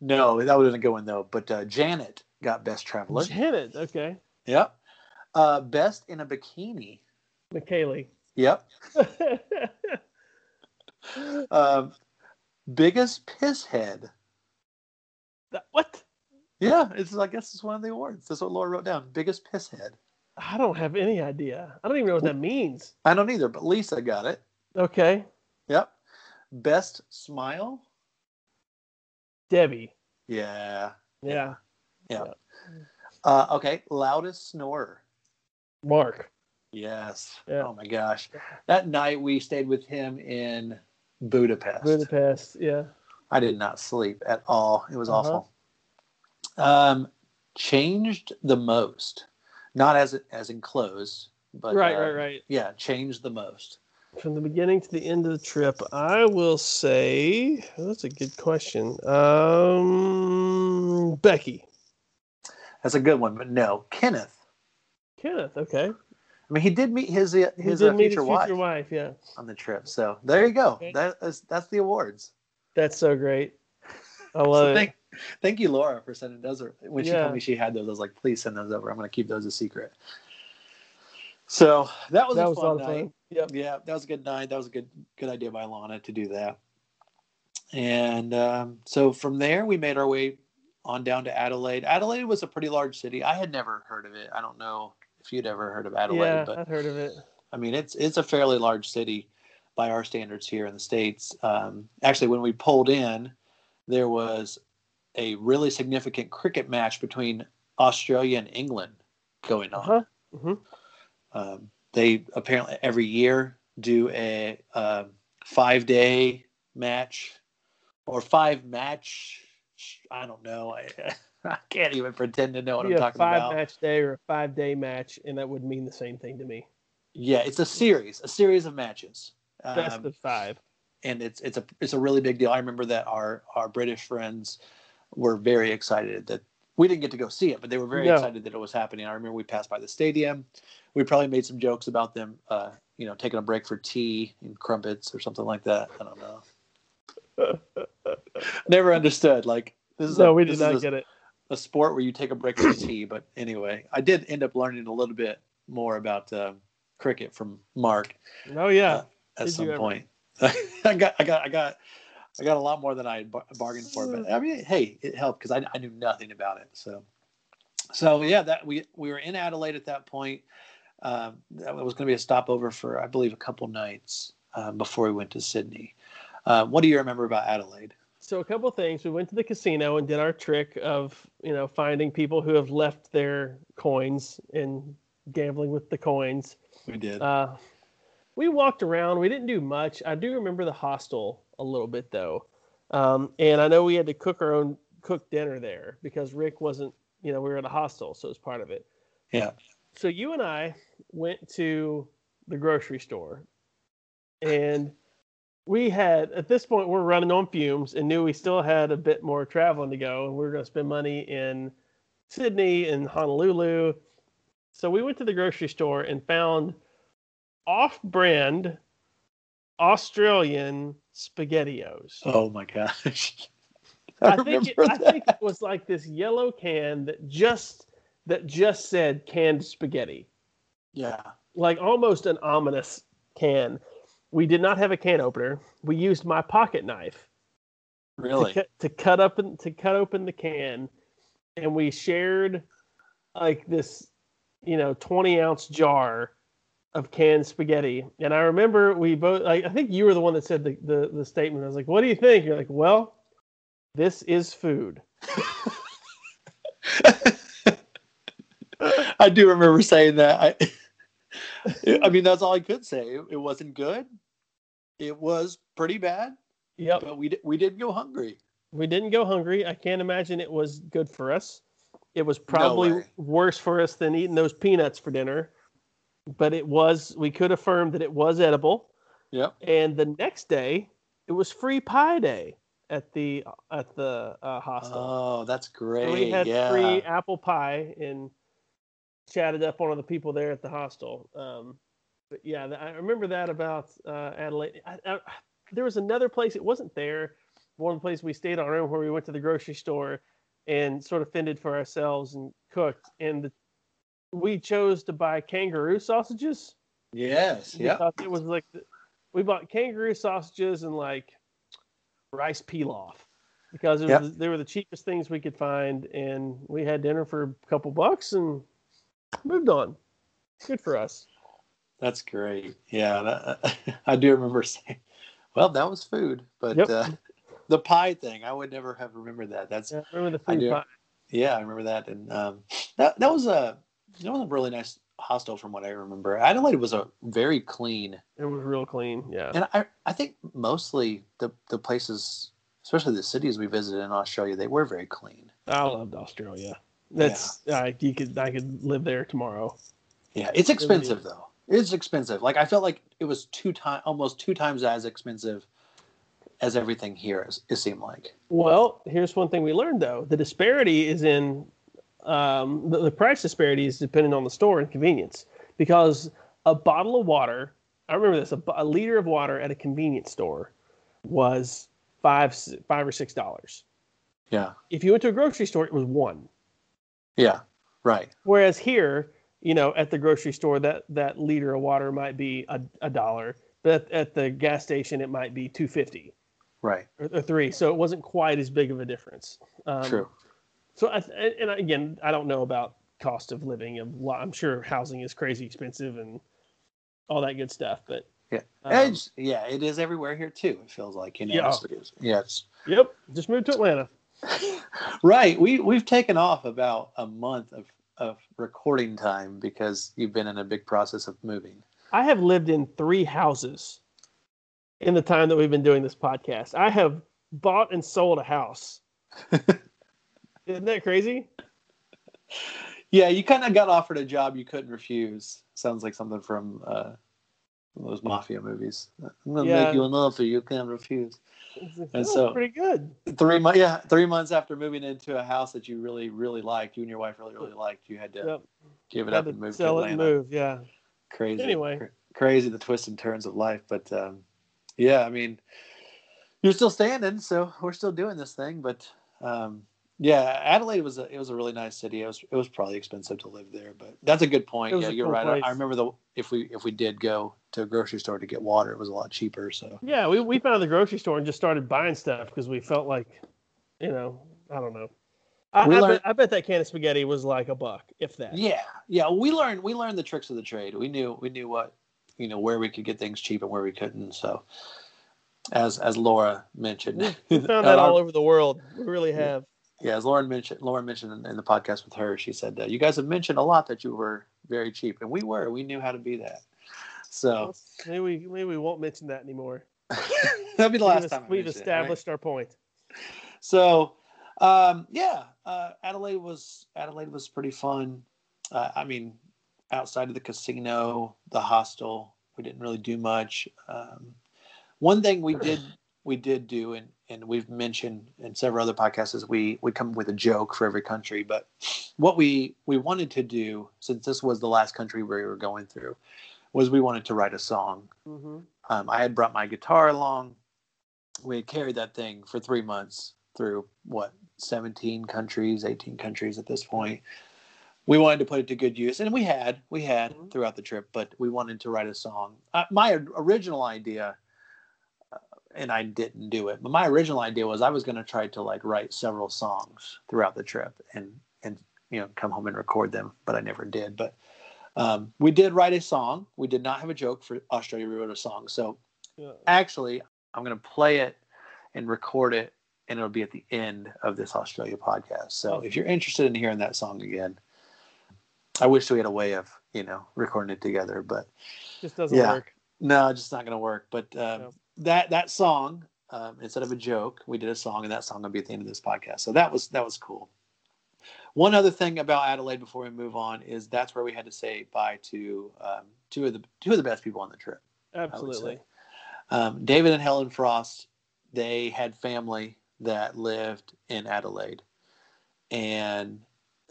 No, that been a good one though. But uh, Janet got best traveler. Janet. Okay. Yep. Uh, best in a bikini. McKaylee. Yep. Um, biggest piss head. That- what? Yeah, it's I guess it's one of the awards. That's what Laura wrote down. Biggest piss head. I don't have any idea. I don't even know what that means. I don't either, but Lisa got it. Okay. Yep. Best smile. Debbie. Yeah. Yeah. Uh, okay. Loudest snorer. Mark. Yes. Yeah. Oh my gosh. That night we stayed with him in Budapest. Budapest. Yeah. I did not sleep at all. It was Uh-huh. awful. Um, changed the most, not as as enclosed, but right. uh, Right. Right. Yeah, changed the most. From the beginning to the end of the trip, I will say that's a good question. Um, Becky, That's a good one, but no, Kenneth. Kenneth. Okay, I mean, he did meet his uh, he his did uh, meet future, his wife future wife. Yeah, on the trip. So there you go. Okay. That is that's the awards. that's so great. I So love it. thank, thank you, Laura, for sending those. When she Yeah. told me she had those, I was like, please send those over. I'm going to keep those a secret. So that was that a was a fun of night. fun. Yep. Yeah, that was a good night. That was a good good idea by Lana to do that. And um, so from there, we made our way on down to Adelaide. Adelaide was a pretty large city. I had never heard of it. I don't know if you'd ever heard of Adelaide, yeah, but I've heard of it. I mean, it's it's a fairly large city by our standards here in the states. Um, actually, when we pulled in, there was a really significant cricket match between Australia and England going on. huh. hmm Um, they apparently every year do a um five day match or five match. I don't know. I, I can't even pretend to know what Be I'm talking about. a Five match day or a five day match, and that would mean the same thing to me. Yeah, it's a series, a series of matches. Best Um, of five. and it's it's a it's a really big deal. I remember that our our British friends were very excited that we didn't get to go see it, but they were very No. excited that it was happening. I remember we passed by the stadium. We probably made some jokes about them, uh, you know, taking a break for tea and crumpets or something like that. I don't know. Never understood. Like this is No, a, we did not a, get it. a sport where you take a break for tea. But anyway, I did end up learning a little bit more about uh, cricket from Mark Oh yeah, uh, at Did some point. I got, I got, I got, I got a lot more than I had bar- bargained for. But I mean, hey, it helped because I, I knew nothing about it. So, so yeah, that we we were in Adelaide at that point. Um, that was going to be a stopover for, I believe, a couple nights um, before we went to Sydney. Uh, what do you remember about Adelaide? So a couple things. We went to the casino and did our trick of you know finding people who have left their coins and gambling with the coins. We did. Uh, we walked around. We didn't do much. I do remember the hostel a little bit though, um, and I know we had to cook our own cook dinner there because Rick wasn't. You know, we were at a hostel, so it was part of it. yeah. So you and I went to the grocery store, and we had at this point we're running on fumes and knew we still had a bit more traveling to go, and we were going to spend money in Sydney and Honolulu. So we went to the grocery store and found off-brand Australian SpaghettiOs. Oh my gosh. I, I, think it, remember I think it was like this yellow can that just that just said canned spaghetti. yeah. like almost an ominous can. We did not have a can opener. We used my pocket knife Really? to, cut, to cut up and to cut open the can, and we shared like this, you know, twenty ounce jar of canned spaghetti. And I remember we both. Like, I think you were the one that said the, the the statement. I was like, "What do you think?" You're like, "Well, this is food." I do remember saying that. I, I mean, that's all I could say. It, it wasn't good. It was pretty bad, Yep. but we we didn't go hungry. We didn't go hungry. I can't imagine it was good for us. It was probably way. worse for us than eating those peanuts for dinner. But it was, we could affirm that it was edible. Yeah. And the next day, it was free pie day at the at the uh, hostel. Oh, that's So great. we had yeah. free apple pie and chatted up one of the people there at the hostel. Um, but yeah, I remember that about uh, Adelaide. I, I, there was another place. It wasn't there. One place we stayed on our own where we went to the grocery store and sort of fended for ourselves and cooked. And the, we chose to buy kangaroo sausages. Yes. Thought it was like the, we bought kangaroo sausages and like rice pilaf because it was, they were the cheapest things we could find, and we had dinner for a couple bucks and moved on. Good for us. That's great. Yeah. That, I do remember saying, well, that was food, but Yep. uh, the pie thing, I would never have remembered that. That's Yeah, remember the I food do. pie? Yeah, I remember that, and um, that that was a that was a really nice hostel from what I remember. Adelaide was a very clean, It was real clean. Yeah. and I I think mostly the the places, especially the cities we visited in Australia, they were very clean. I loved Australia. That's I you could I could live there tomorrow. Yeah, it's expensive though. It's expensive. Like I felt like it was two time almost two times as expensive as everything here. Is, it seemed like. Well, here's one thing we learned though: the disparity is in um, the, the price disparity is dependent on the store and convenience. Because a bottle of water, I remember this: a, a liter of water at a convenience store was five five or six dollars. Yeah. If you went to a grocery store, it was one. Yeah. Right. Whereas here, you know, at the grocery store, that that liter of water might be a, a dollar, but at the gas station, it might be two fifty Right. or, or three. So it wasn't quite as big of a difference. Um, True. So, I, and again, I don't know about cost of living. I'm sure housing is crazy expensive and all that good stuff. But Yeah. um, yeah. It is everywhere here too. It feels like you know. Yeah. it's- yeah. It's yep, just moved to Atlanta. right. We we've taken off about a month of of recording time because you've been in a big process of moving. I have lived in three houses in the time that we've been doing this podcast. I have bought and sold a house. Isn't that crazy? Yeah, you kind of got offered a job you couldn't refuse. Sounds like something from uh, those mafia movies. I'm gonna Yeah. make you an offer you can't refuse. And oh, so- pretty good. Three months, yeah, three months after moving into a house that you really, really liked, you and your wife really, really liked, you had to Yep. give it Had up and move to sell it move. Yeah. Crazy. Anyway. Cra- crazy the twists and turns of life, but um, yeah, I mean, you're still standing, so we're still doing this thing. But um, yeah, Adelaide was a, it was a really nice city. It was it was probably expensive to live there, but that's a good point. Yeah, you're cool right. I, place. I remember the if we if we did go to a grocery store to get water, it was a lot cheaper. So Yeah, we, we found the grocery store and just started buying stuff because we felt like, you know, I don't know. I, I, learned- bet, I bet that can of spaghetti was like a buck, if that. yeah, yeah, we learned we learned the tricks of the trade. We knew we knew what you know where we could get things cheap and where we couldn't. So as as Laura mentioned, We found at that our- all over the world. We really have. Yeah, as Lauren mentioned, Lauren mentioned in, in the podcast with her, she said, uh, "You guys have mentioned a lot that you were very cheap, and we were. We knew how to be that. So Maybe we, maybe we won't mention that anymore. that'll be the We've last time we've mention it, right? established our point. So, um, yeah, uh, Adelaide was Adelaide was pretty fun. Uh, I mean, outside of the casino, the hostel, we didn't really do much. Um, one thing we did we did do, and and we've mentioned in several other podcasts, is we we come with a joke for every country. But what we we wanted to do, since this was the last country we were going through, was we wanted to write a song hmm um, I had brought my guitar along. We had carried that thing for three months through what, 17 countries, 18 countries at this point. We wanted to put it to good use, and we had, we had Mhm. throughout the trip, but we wanted to write a song. Uh, my original idea, and I didn't do it, but my original idea was I was going to try to like write several songs throughout the trip and, and, you know, come home and record them, but I never did. But um, we did write a song. We did not have a joke for Australia. We wrote a song. So Yeah. actually, I'm going to play it and record it, and it'll be at the end of this Australia podcast. So if you're interested in hearing that song again, I wish we had a way of, you know, recording it together, but Just doesn't Yeah. work. no, it's just not going to work. But um, No. That that song, um, instead of a joke, we did a song, and that song will be at the end of this podcast. So that was that was cool. One other thing about Adelaide before we move on is that's where we had to say bye to um, two of the two of the best people on the trip. Absolutely. Um, David and Helen Frost, they had family that lived in Adelaide, and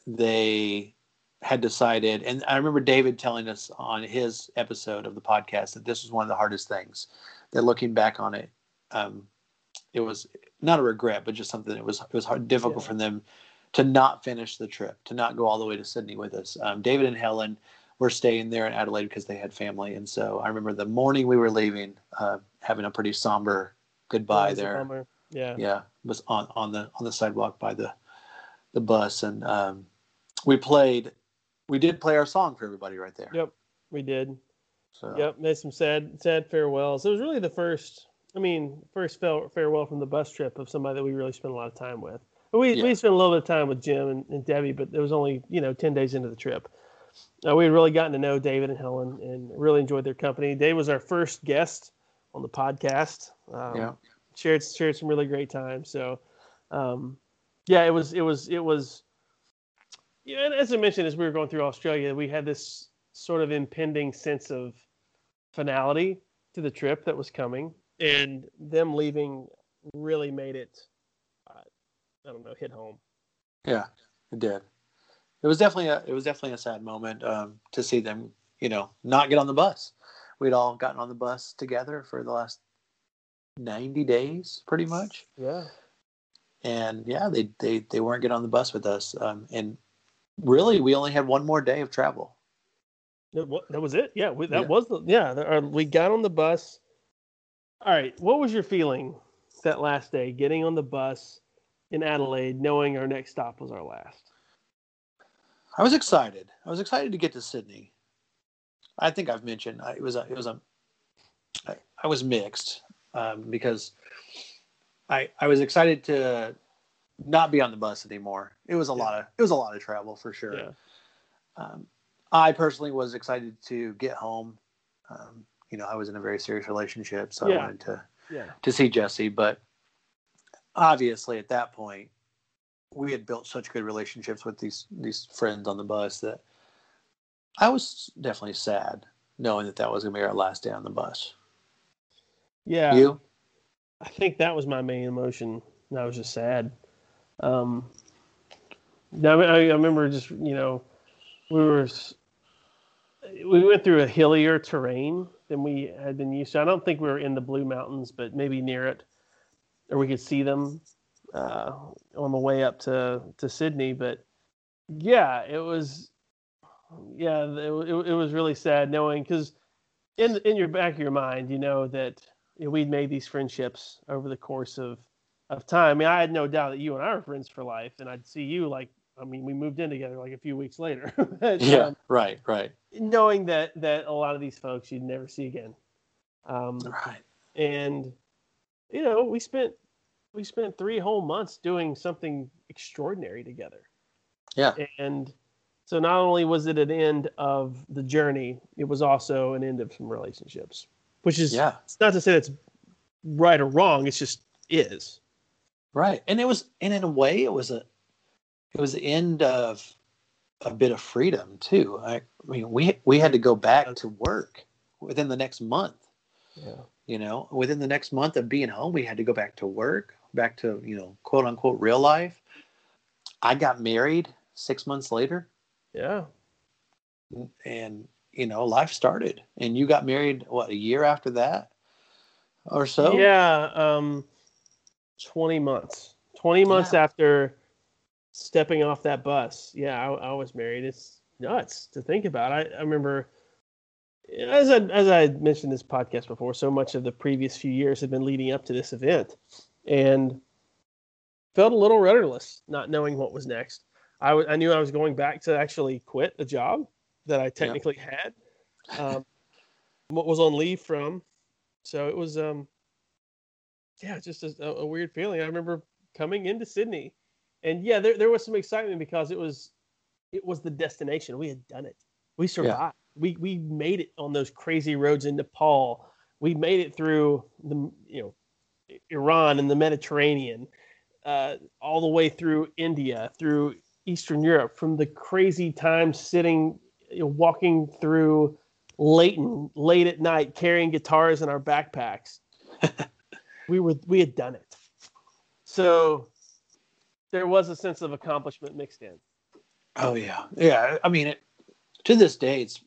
they had decided. And I remember David telling us on his episode of the podcast that this was one of the hardest things. That looking back on it, um, it was not a regret, but just something that was it was hard, difficult Yeah. for them to not finish the trip, to not go all the way to Sydney with us. Um, David and Helen were staying there in Adelaide because they had family, and so I remember the morning we were leaving, uh, having a pretty somber goodbye there. Yeah. Yeah, was on on the on the sidewalk by the the bus, and um, we played. We did play our song for everybody right there. Yep. We did. So Yep. Made some sad sad farewells. It was really the first. I mean, first fare- farewell from the bus trip of somebody that we really spent a lot of time with. We Yeah. we spent a little bit of time with Jim and, and Debbie, but it was only you know ten days into the trip. Uh, we had really gotten to know David and Helen and really enjoyed their company. Dave was our first guest on the podcast. Um, Yeah. shared shared some really great time. So, um, yeah, it was it was it was. Yeah, and as I mentioned, as we were going through Australia, we had this sort of impending sense of finality to the trip that was coming, and them leaving really made it. Uh, I don't know, hit home. Yeah, it did. It was definitely a it was definitely a sad moment um, to see them, you know, not get on the bus. We'd all gotten on the bus together for the last ninety days, pretty much, Yeah. and yeah, they they they weren't getting on the bus with us. Um, and really, we only had one more day of travel. That wa- that was it. Yeah, we, that Yeah. was the yeah. the- uh, we got on the bus. All right, what was your feeling that last day, getting on the bus in Adelaide, knowing our next stop was our last? I was excited. I was excited to get to Sydney. I think I've mentioned I, it was a, it was a I, I was mixed um, because I I was excited to not be on the bus anymore. It was a Yeah. lot of it was a lot of travel for sure. Yeah. Um, I personally was excited to get home. Um, you know I was in a very serious relationship, so Yeah. I wanted to Yeah. to see Jesse. But obviously, at that point, we had built such good relationships with these these friends on the bus that I was definitely sad knowing that that was going to be our last day on the bus. Yeah. You? I think that was my main emotion. I was just sad. Um, no, I, I remember just you know, we were we went through a hillier terrain than we had been used to. I don't think we were in the Blue Mountains, but maybe near it, or we could see them uh, on the way up to to Sydney. But yeah, it was yeah, it, it, it was really sad knowing because in in your back of your mind, you know that you know, we'd made these friendships over the course of of time. I mean, I had no doubt that you and I were friends for life, and I'd see you like I mean, we moved in together like a few weeks later. But, Yeah. um, Right. Right. knowing that that a lot of these folks you'd never see again, um, Right. and you know, we spent we spent three whole months doing something extraordinary together. Yeah. And so not only was it an end of the journey, it was also an end of some relationships, which is Yeah. it's not to say that's right or wrong. It's just is. Right. And it was, and in a way, it was a, it was the end of a bit of freedom too. I, I mean, we we had to go back to work within the next month. Yeah. You know, within the next month of being home, we had to go back to work, back to you know, quote unquote, real life. I got married six months later, Yeah. and you know, life started. And you got married what a year after that, or so. Yeah. Um, 20 months. 20 months Yeah. after stepping off that bus. Yeah, I, I was married. It's nuts to think about. I, I remember, as I, as I mentioned this podcast before, so much of the previous few years had been leading up to this event and felt a little rudderless, not knowing what was next. I, w- I knew I was going back to actually quit a job that I technically had, um, what was on leave from. So it was, um, yeah, just a, a weird feeling. I remember coming into Sydney, and yeah, there, there was some excitement because it was it was the destination. We had done it. We survived. We we made it on those crazy roads in Nepal. We made it through the you know Iran and the Mediterranean, uh, all the way through India, through Eastern Europe, from the crazy times sitting, you know, walking through Leighton late at night, carrying guitars in our backpacks. we were we had done it. So there was a sense of accomplishment mixed in. Oh yeah, yeah. I mean, it, to this day, it's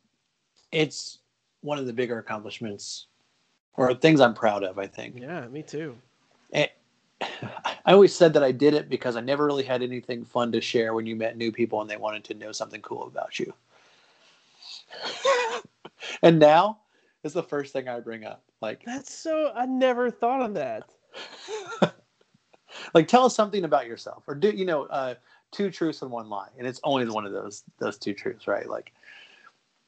it's one of the bigger accomplishments or things I'm proud of. I think. Yeah, me too. And I always said that I did it because I never really had anything fun to share when you met new people and they wanted to know something cool about you. and now it's the first thing I bring up. Like, That's so I never thought of that. like tell us something about yourself or do you know uh two truths and one lie and it's only one of those those two truths right? Like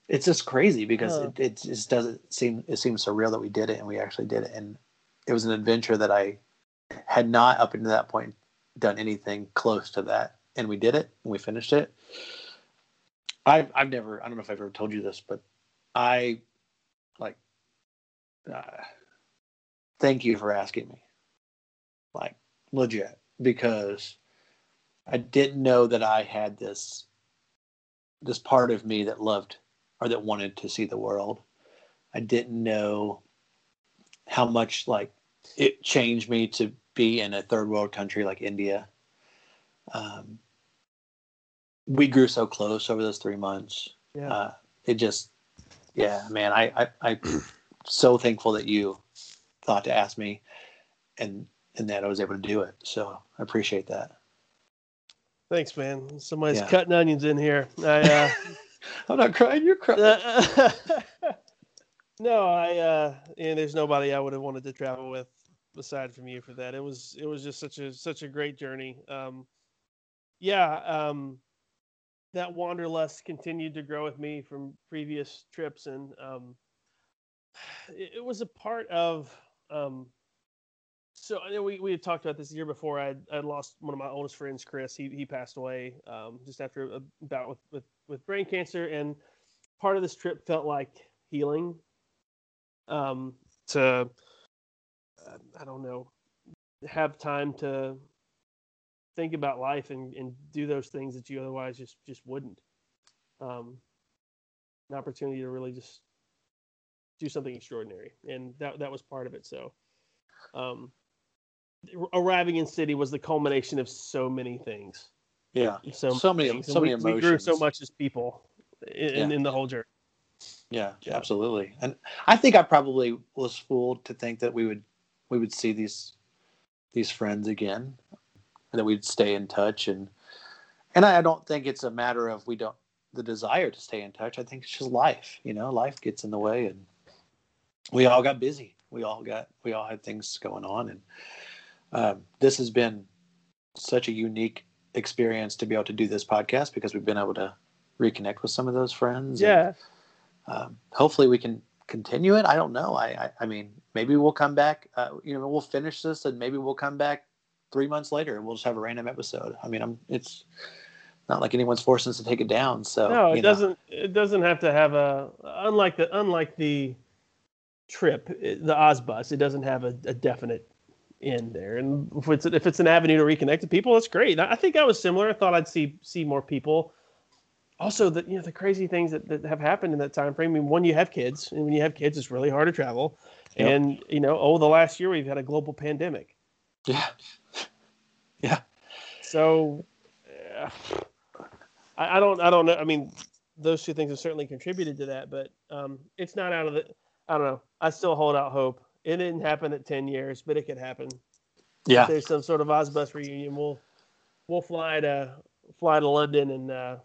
it's just crazy because Huh. it, it just doesn't seem it seems so real that we did it and we actually did it and it was an adventure that i had not up until that point done anything close to that and we did it and we finished it. I've, I've never i don't know if i've ever told you this but i like uh, thank you for asking me. Like legit because I didn't know that I had this this part of me that loved or that wanted to see the world. I didn't know how much like it changed me to be in a third world country like India. Um, we grew so close over those three months. Yeah. Uh, it just, yeah, man, I, I, I'm so thankful that you thought to ask me and, and that I was able to do it. So I appreciate that. Thanks, man. Somebody's Yeah. cutting onions in here. I uh, I'm not crying. You're crying. uh, No, I uh and there's nobody I would have wanted to travel with aside from you for that. It was it was just such a such a great journey. Um yeah, um that wanderlust continued to grow with me from previous trips and um it, it was a part of um so we, we had talked about this year before. I I lost one of my oldest friends, Chris. He he passed away um, just after a bout with, with with brain cancer, and part of this trip felt like healing um, to uh, I don't know have time to think about life and, and do those things that you otherwise just just wouldn't. Um, an opportunity to really just do something extraordinary, and that that was part of it. So, um, arriving in city was the culmination of so many things. Yeah, So so many, things. so And many we, emotions. we grew so much as people in, in, Yeah. in the whole journey. Yeah, Yeah. absolutely. And I think I probably was fooled to think that we would we would see these these friends again, and that we'd stay in touch. And and I don't think it's a matter of we don't the desire to stay in touch. I think it's just life. You know, life gets in the way, and we all got busy. We all got we all had things going on, and um, this has been such a unique experience to be able to do this podcast because we've been able to reconnect with some of those friends. and, Yeah, um, hopefully we can continue it. I don't know. I, I, I mean, maybe we'll come back. Uh, you know, we'll finish this, and maybe we'll come back three months later, and we'll just have a random episode. I mean, I'm. It's not like anyone's forcing us to take it down. So no, it know. doesn't. It doesn't have to have a unlike the unlike the trip, the Ozbus. It doesn't have a, a definite end there. And if it's if it's an avenue to reconnect to people, that's great. I think I was similar. I thought I'd see see more people. Also, the you know the crazy things that, that have happened in that time frame. I mean, when you have kids, and when you have kids, it's really hard to travel. Yep. And you know, oh, the last year we've had a global pandemic. Yeah. Yeah. So, uh, I, I don't, I don't know. I mean, those two things have certainly contributed to that, but um, it's not out of the. I don't know. I still hold out hope. It didn't happen at ten years, but it could happen. Yeah. If there's some sort of Ozbus reunion, we'll we'll fly to fly to London and uh,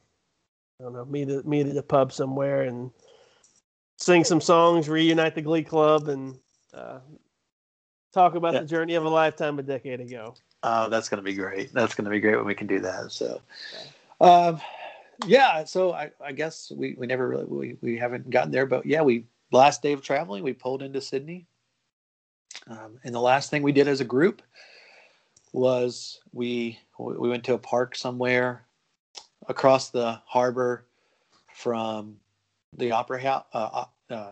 I don't know, meet at meet at a pub somewhere and sing some songs, reunite the Glee Club, and uh, talk about Yeah. the journey of a lifetime a decade ago. Oh, that's going to be great. That's going to be great when we can do that. So, um, yeah. So I, I guess we, we never really we, we haven't gotten there, but yeah, we last day of traveling we pulled into Sydney, um, and the last thing we did as a group was we we went to a park somewhere across the harbor from the opera house. Uh, uh,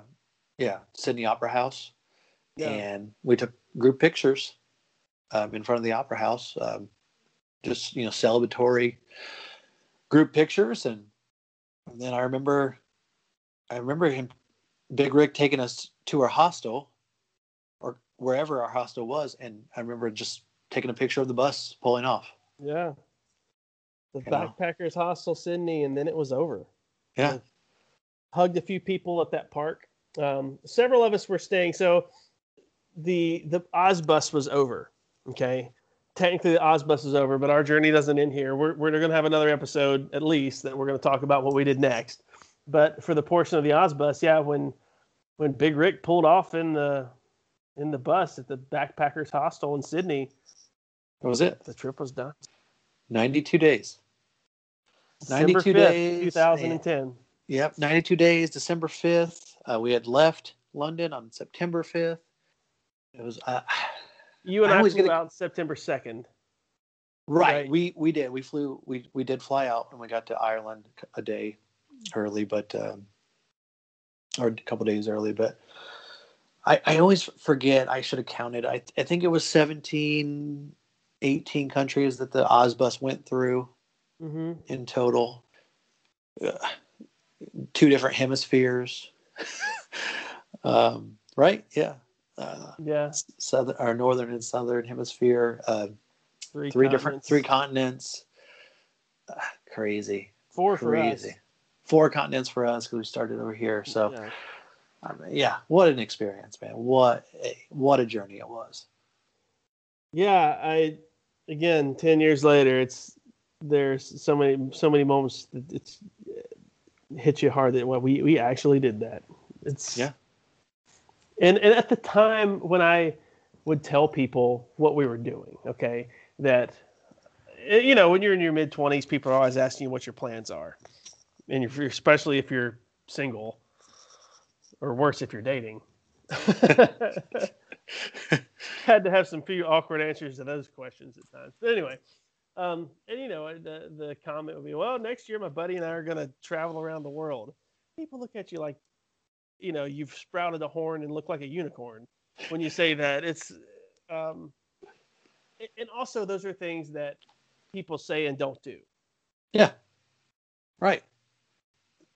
yeah, Sydney Opera House, Yeah. and we took group pictures um, in front of the opera house um, just you know celebratory group pictures and, and then i remember i remember him big rick taking us to our hostel wherever our hostel was and i remember just taking a picture of the bus pulling off Yeah. The You know? backpackers hostel Sydney, and then it was over. yeah Hugged a few people at that park. Um, several of us were staying. So the the Oz bus was over. Okay. Technically, the Oz bus is over, but our journey doesn't end here. We're we're going to have another episode at least that we're going to talk about what we did next. But for the portion of the Oz bus, yeah, when when Big Rick pulled off in the in the bus at the backpackers hostel in Sydney, that was it the trip was done. 92 days December 92 5th, days, 2010. yep 92 days december 5th uh, we had left london on september 5th it was uh, You and I I, flew get a- out September 2nd. Right. Right. We we did. We flew. We we did fly out, and we got to Ireland a day early, but um, or a couple days early. But I I always forget. I should have counted. I I think it was 17, 18 countries that the Ozbus went through Mm-hmm. in total. Uh, two different hemispheres. um, right. Yeah. Uh, Yeah, southern or northern and southern hemisphere. Uh, three, three different continents. three continents. Ah, crazy, four for crazy. us. Four continents for us because we started over here. So Yeah. I mean, yeah, what an experience, man! What a, what a journey it was. yeah, I again ten years later, it's there's so many so many moments that it's it hits you hard that well, we we actually did that. It's Yeah. And and at the time when I would tell people what we were doing, okay, that eh, you know when you're in your mid twenties, people are always asking you what your plans are, and if you're, especially if you're single, or worse if you're dating. Had to have some few awkward answers to those questions at times. But anyway, um, and you know the the comment would be, well, next year my buddy and I are going to travel around the world. People look at you like you know you've sprouted a horn and look like a unicorn when you say that. It's um, and also those are things that people say and don't do. Yeah. Right.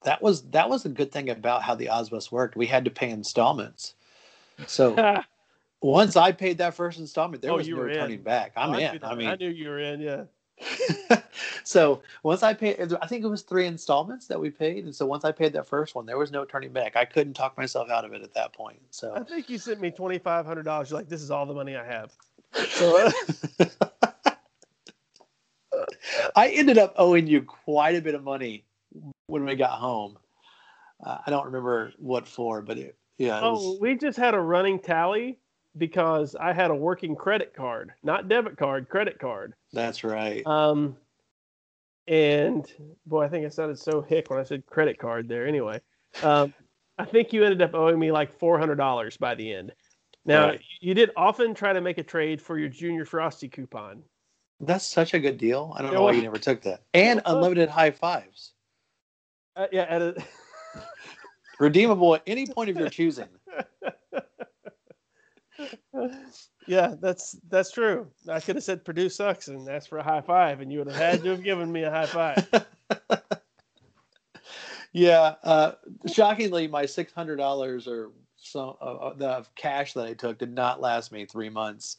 That was that was a good thing about how the Ozbus worked. We had to pay installments. So oh, once I paid that first installment, there Oh, was no were in. turning back. I'm Oh, in. that. I mean, I knew you were in. Yeah. so once I paid, I think it was three installments that we paid, and so once I paid that first one, there was no turning back. I couldn't talk myself out of it at that point. So I think you sent me twenty five hundred dollars. You're like, this is all the money I have. so I ended up owing you quite a bit of money when we got home. Uh, I don't remember what for, but it, yeah, it Oh, was, we just had a running tally because I had a working credit card, not debit card, credit card. that's right. Um, and boy, I think I sounded so hick when I said credit card there. Anyway, um, I think you ended up owing me like four hundred dollars by the end. Now Right. you did often try to make a trade for your Junior Frosty coupon. That's such a good deal. I don't Yeah, know why you never took that. And unlimited high fives, Uh, yeah, a, redeemable at any point of your choosing. yeah, that's that's true. I could have said Purdue sucks and asked for a high five, and you would have had to have given me a high five. Yeah, uh, shockingly, my six hundred dollars or so uh, uh, the cash that I took did not last me three months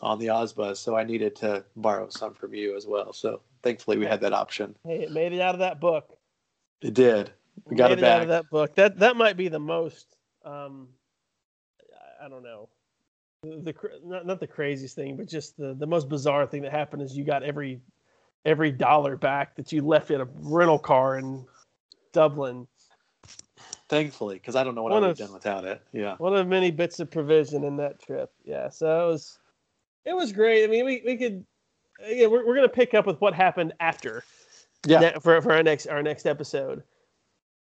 on the Ozbus, so I needed to borrow some from you as well. So thankfully, we had that option. Hey, it made it out of that book. It did. We got made it out of that book. That that might be the most. Um, I- don't know. The, the not, not the craziest thing, but just the, the most bizarre thing that happened is you got every every dollar back that you left in a rental car in Dublin. Thankfully, because I don't know what One I would of- have done without it. Yeah. One of many bits of provision in that trip. Yeah, so it was it was great. I mean, we, we could yeah, we're, we're gonna pick up with what happened after Yeah. ne- for for our next our next episode.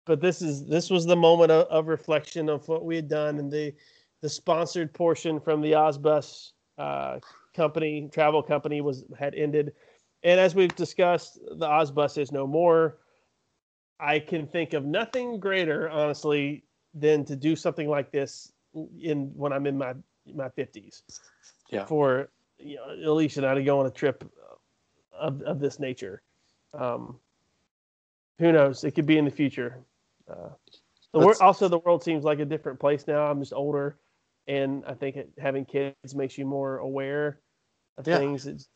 But this is this was the moment of, of reflection of what we had done and the the sponsored portion from the Ozbus uh, company travel company was had ended, and as we've discussed, the Ozbus is no more. I can think of nothing greater, honestly, than to do something like this in when I'm in my my fifties. Yeah. For you know, Alicia and I to go on a trip of of this nature. Um, who knows? It could be in the future. Uh, the wor- also, the world seems like a different place now. I'm just older, and I think it, having kids makes you more aware of Yeah. things. It's,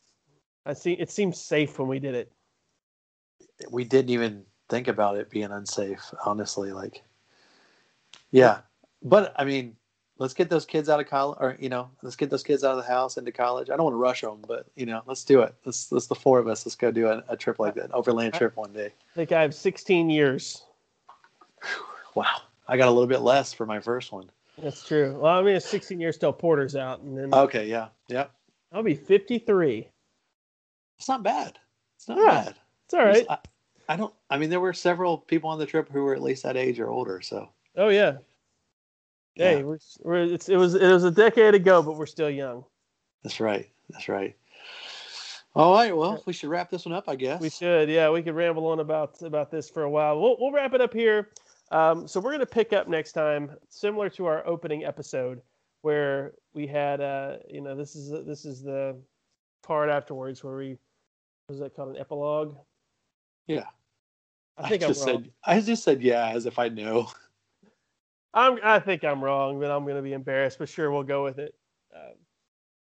I see. It seems safe when we did it. we didn't even think about it being unsafe honestly like yeah but i mean let's get those kids out of college or you know let's get those kids out of the house into college i don't want to rush them but you know let's do it let's let's the four of us let's go do a, a trip like that overland trip one day I think I have 16 years. wow i got a little bit less for my first one That's true. Well, I mean, it's 16 years till Porter's out, and then okay yeah yeah I'll be 53. it's not bad it's not Yeah, bad It's all right. I, I don't i mean there were several people on the trip who were at least that age or older so Oh yeah. Hey, Yeah. we're, we're it's, it was it was a decade ago, but we're still young. that's right that's right all right well we should wrap this one up i guess We should, yeah. We could ramble on about about this for a while. We'll we'll wrap it up here. Um, so we're gonna pick up next time, similar to our opening episode, where we had, uh, you know, this is this is the part afterwards where we, was that called, an epilogue? Yeah. I think I just wrong. said I just said yeah as if I knew. I'm, I think I'm wrong, but I'm going to be embarrassed. But sure, we'll go with it. Um,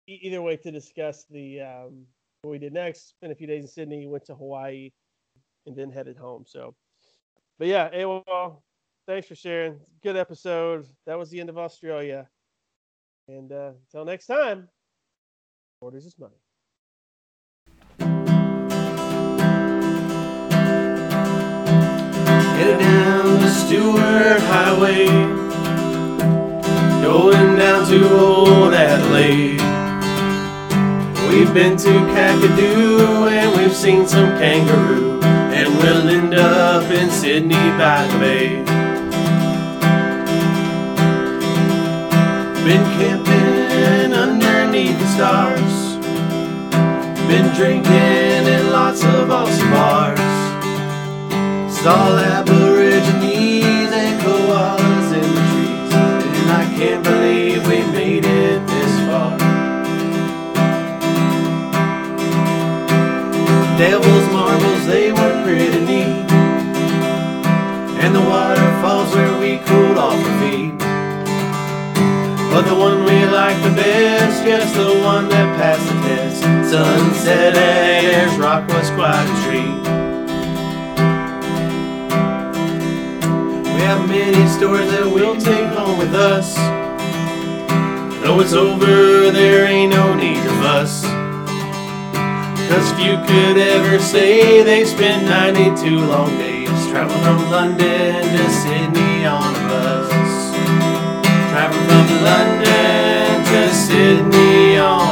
either way, to discuss the um, what we did next. Spent a few days in Sydney, went to Hawaii, and then headed home. So, but yeah, AWOL, thanks for sharing. Good episode. That was the end of Australia. And uh, until next time, orders is money. Highway, going down to old Adelaide. We've been to Kakadu and we've seen some kangaroo, and we'll end up in Sydney by the bay. Been camping underneath the stars, been drinking in lots of Aussie bars. Saw aborigines can't believe we made it this far. Devil's marbles, they were pretty neat. And the waterfalls where we cooled off our feet. But the one we liked the best, yes, the one that passed the test. Sunset Ayers Rock was quite a treat. We have many stories that we'll take home with us. Though it's over, there ain't no need to fuss. Cause if you could ever say they spent 92 long days traveling from London to Sydney on a bus. Traveling from London to Sydney on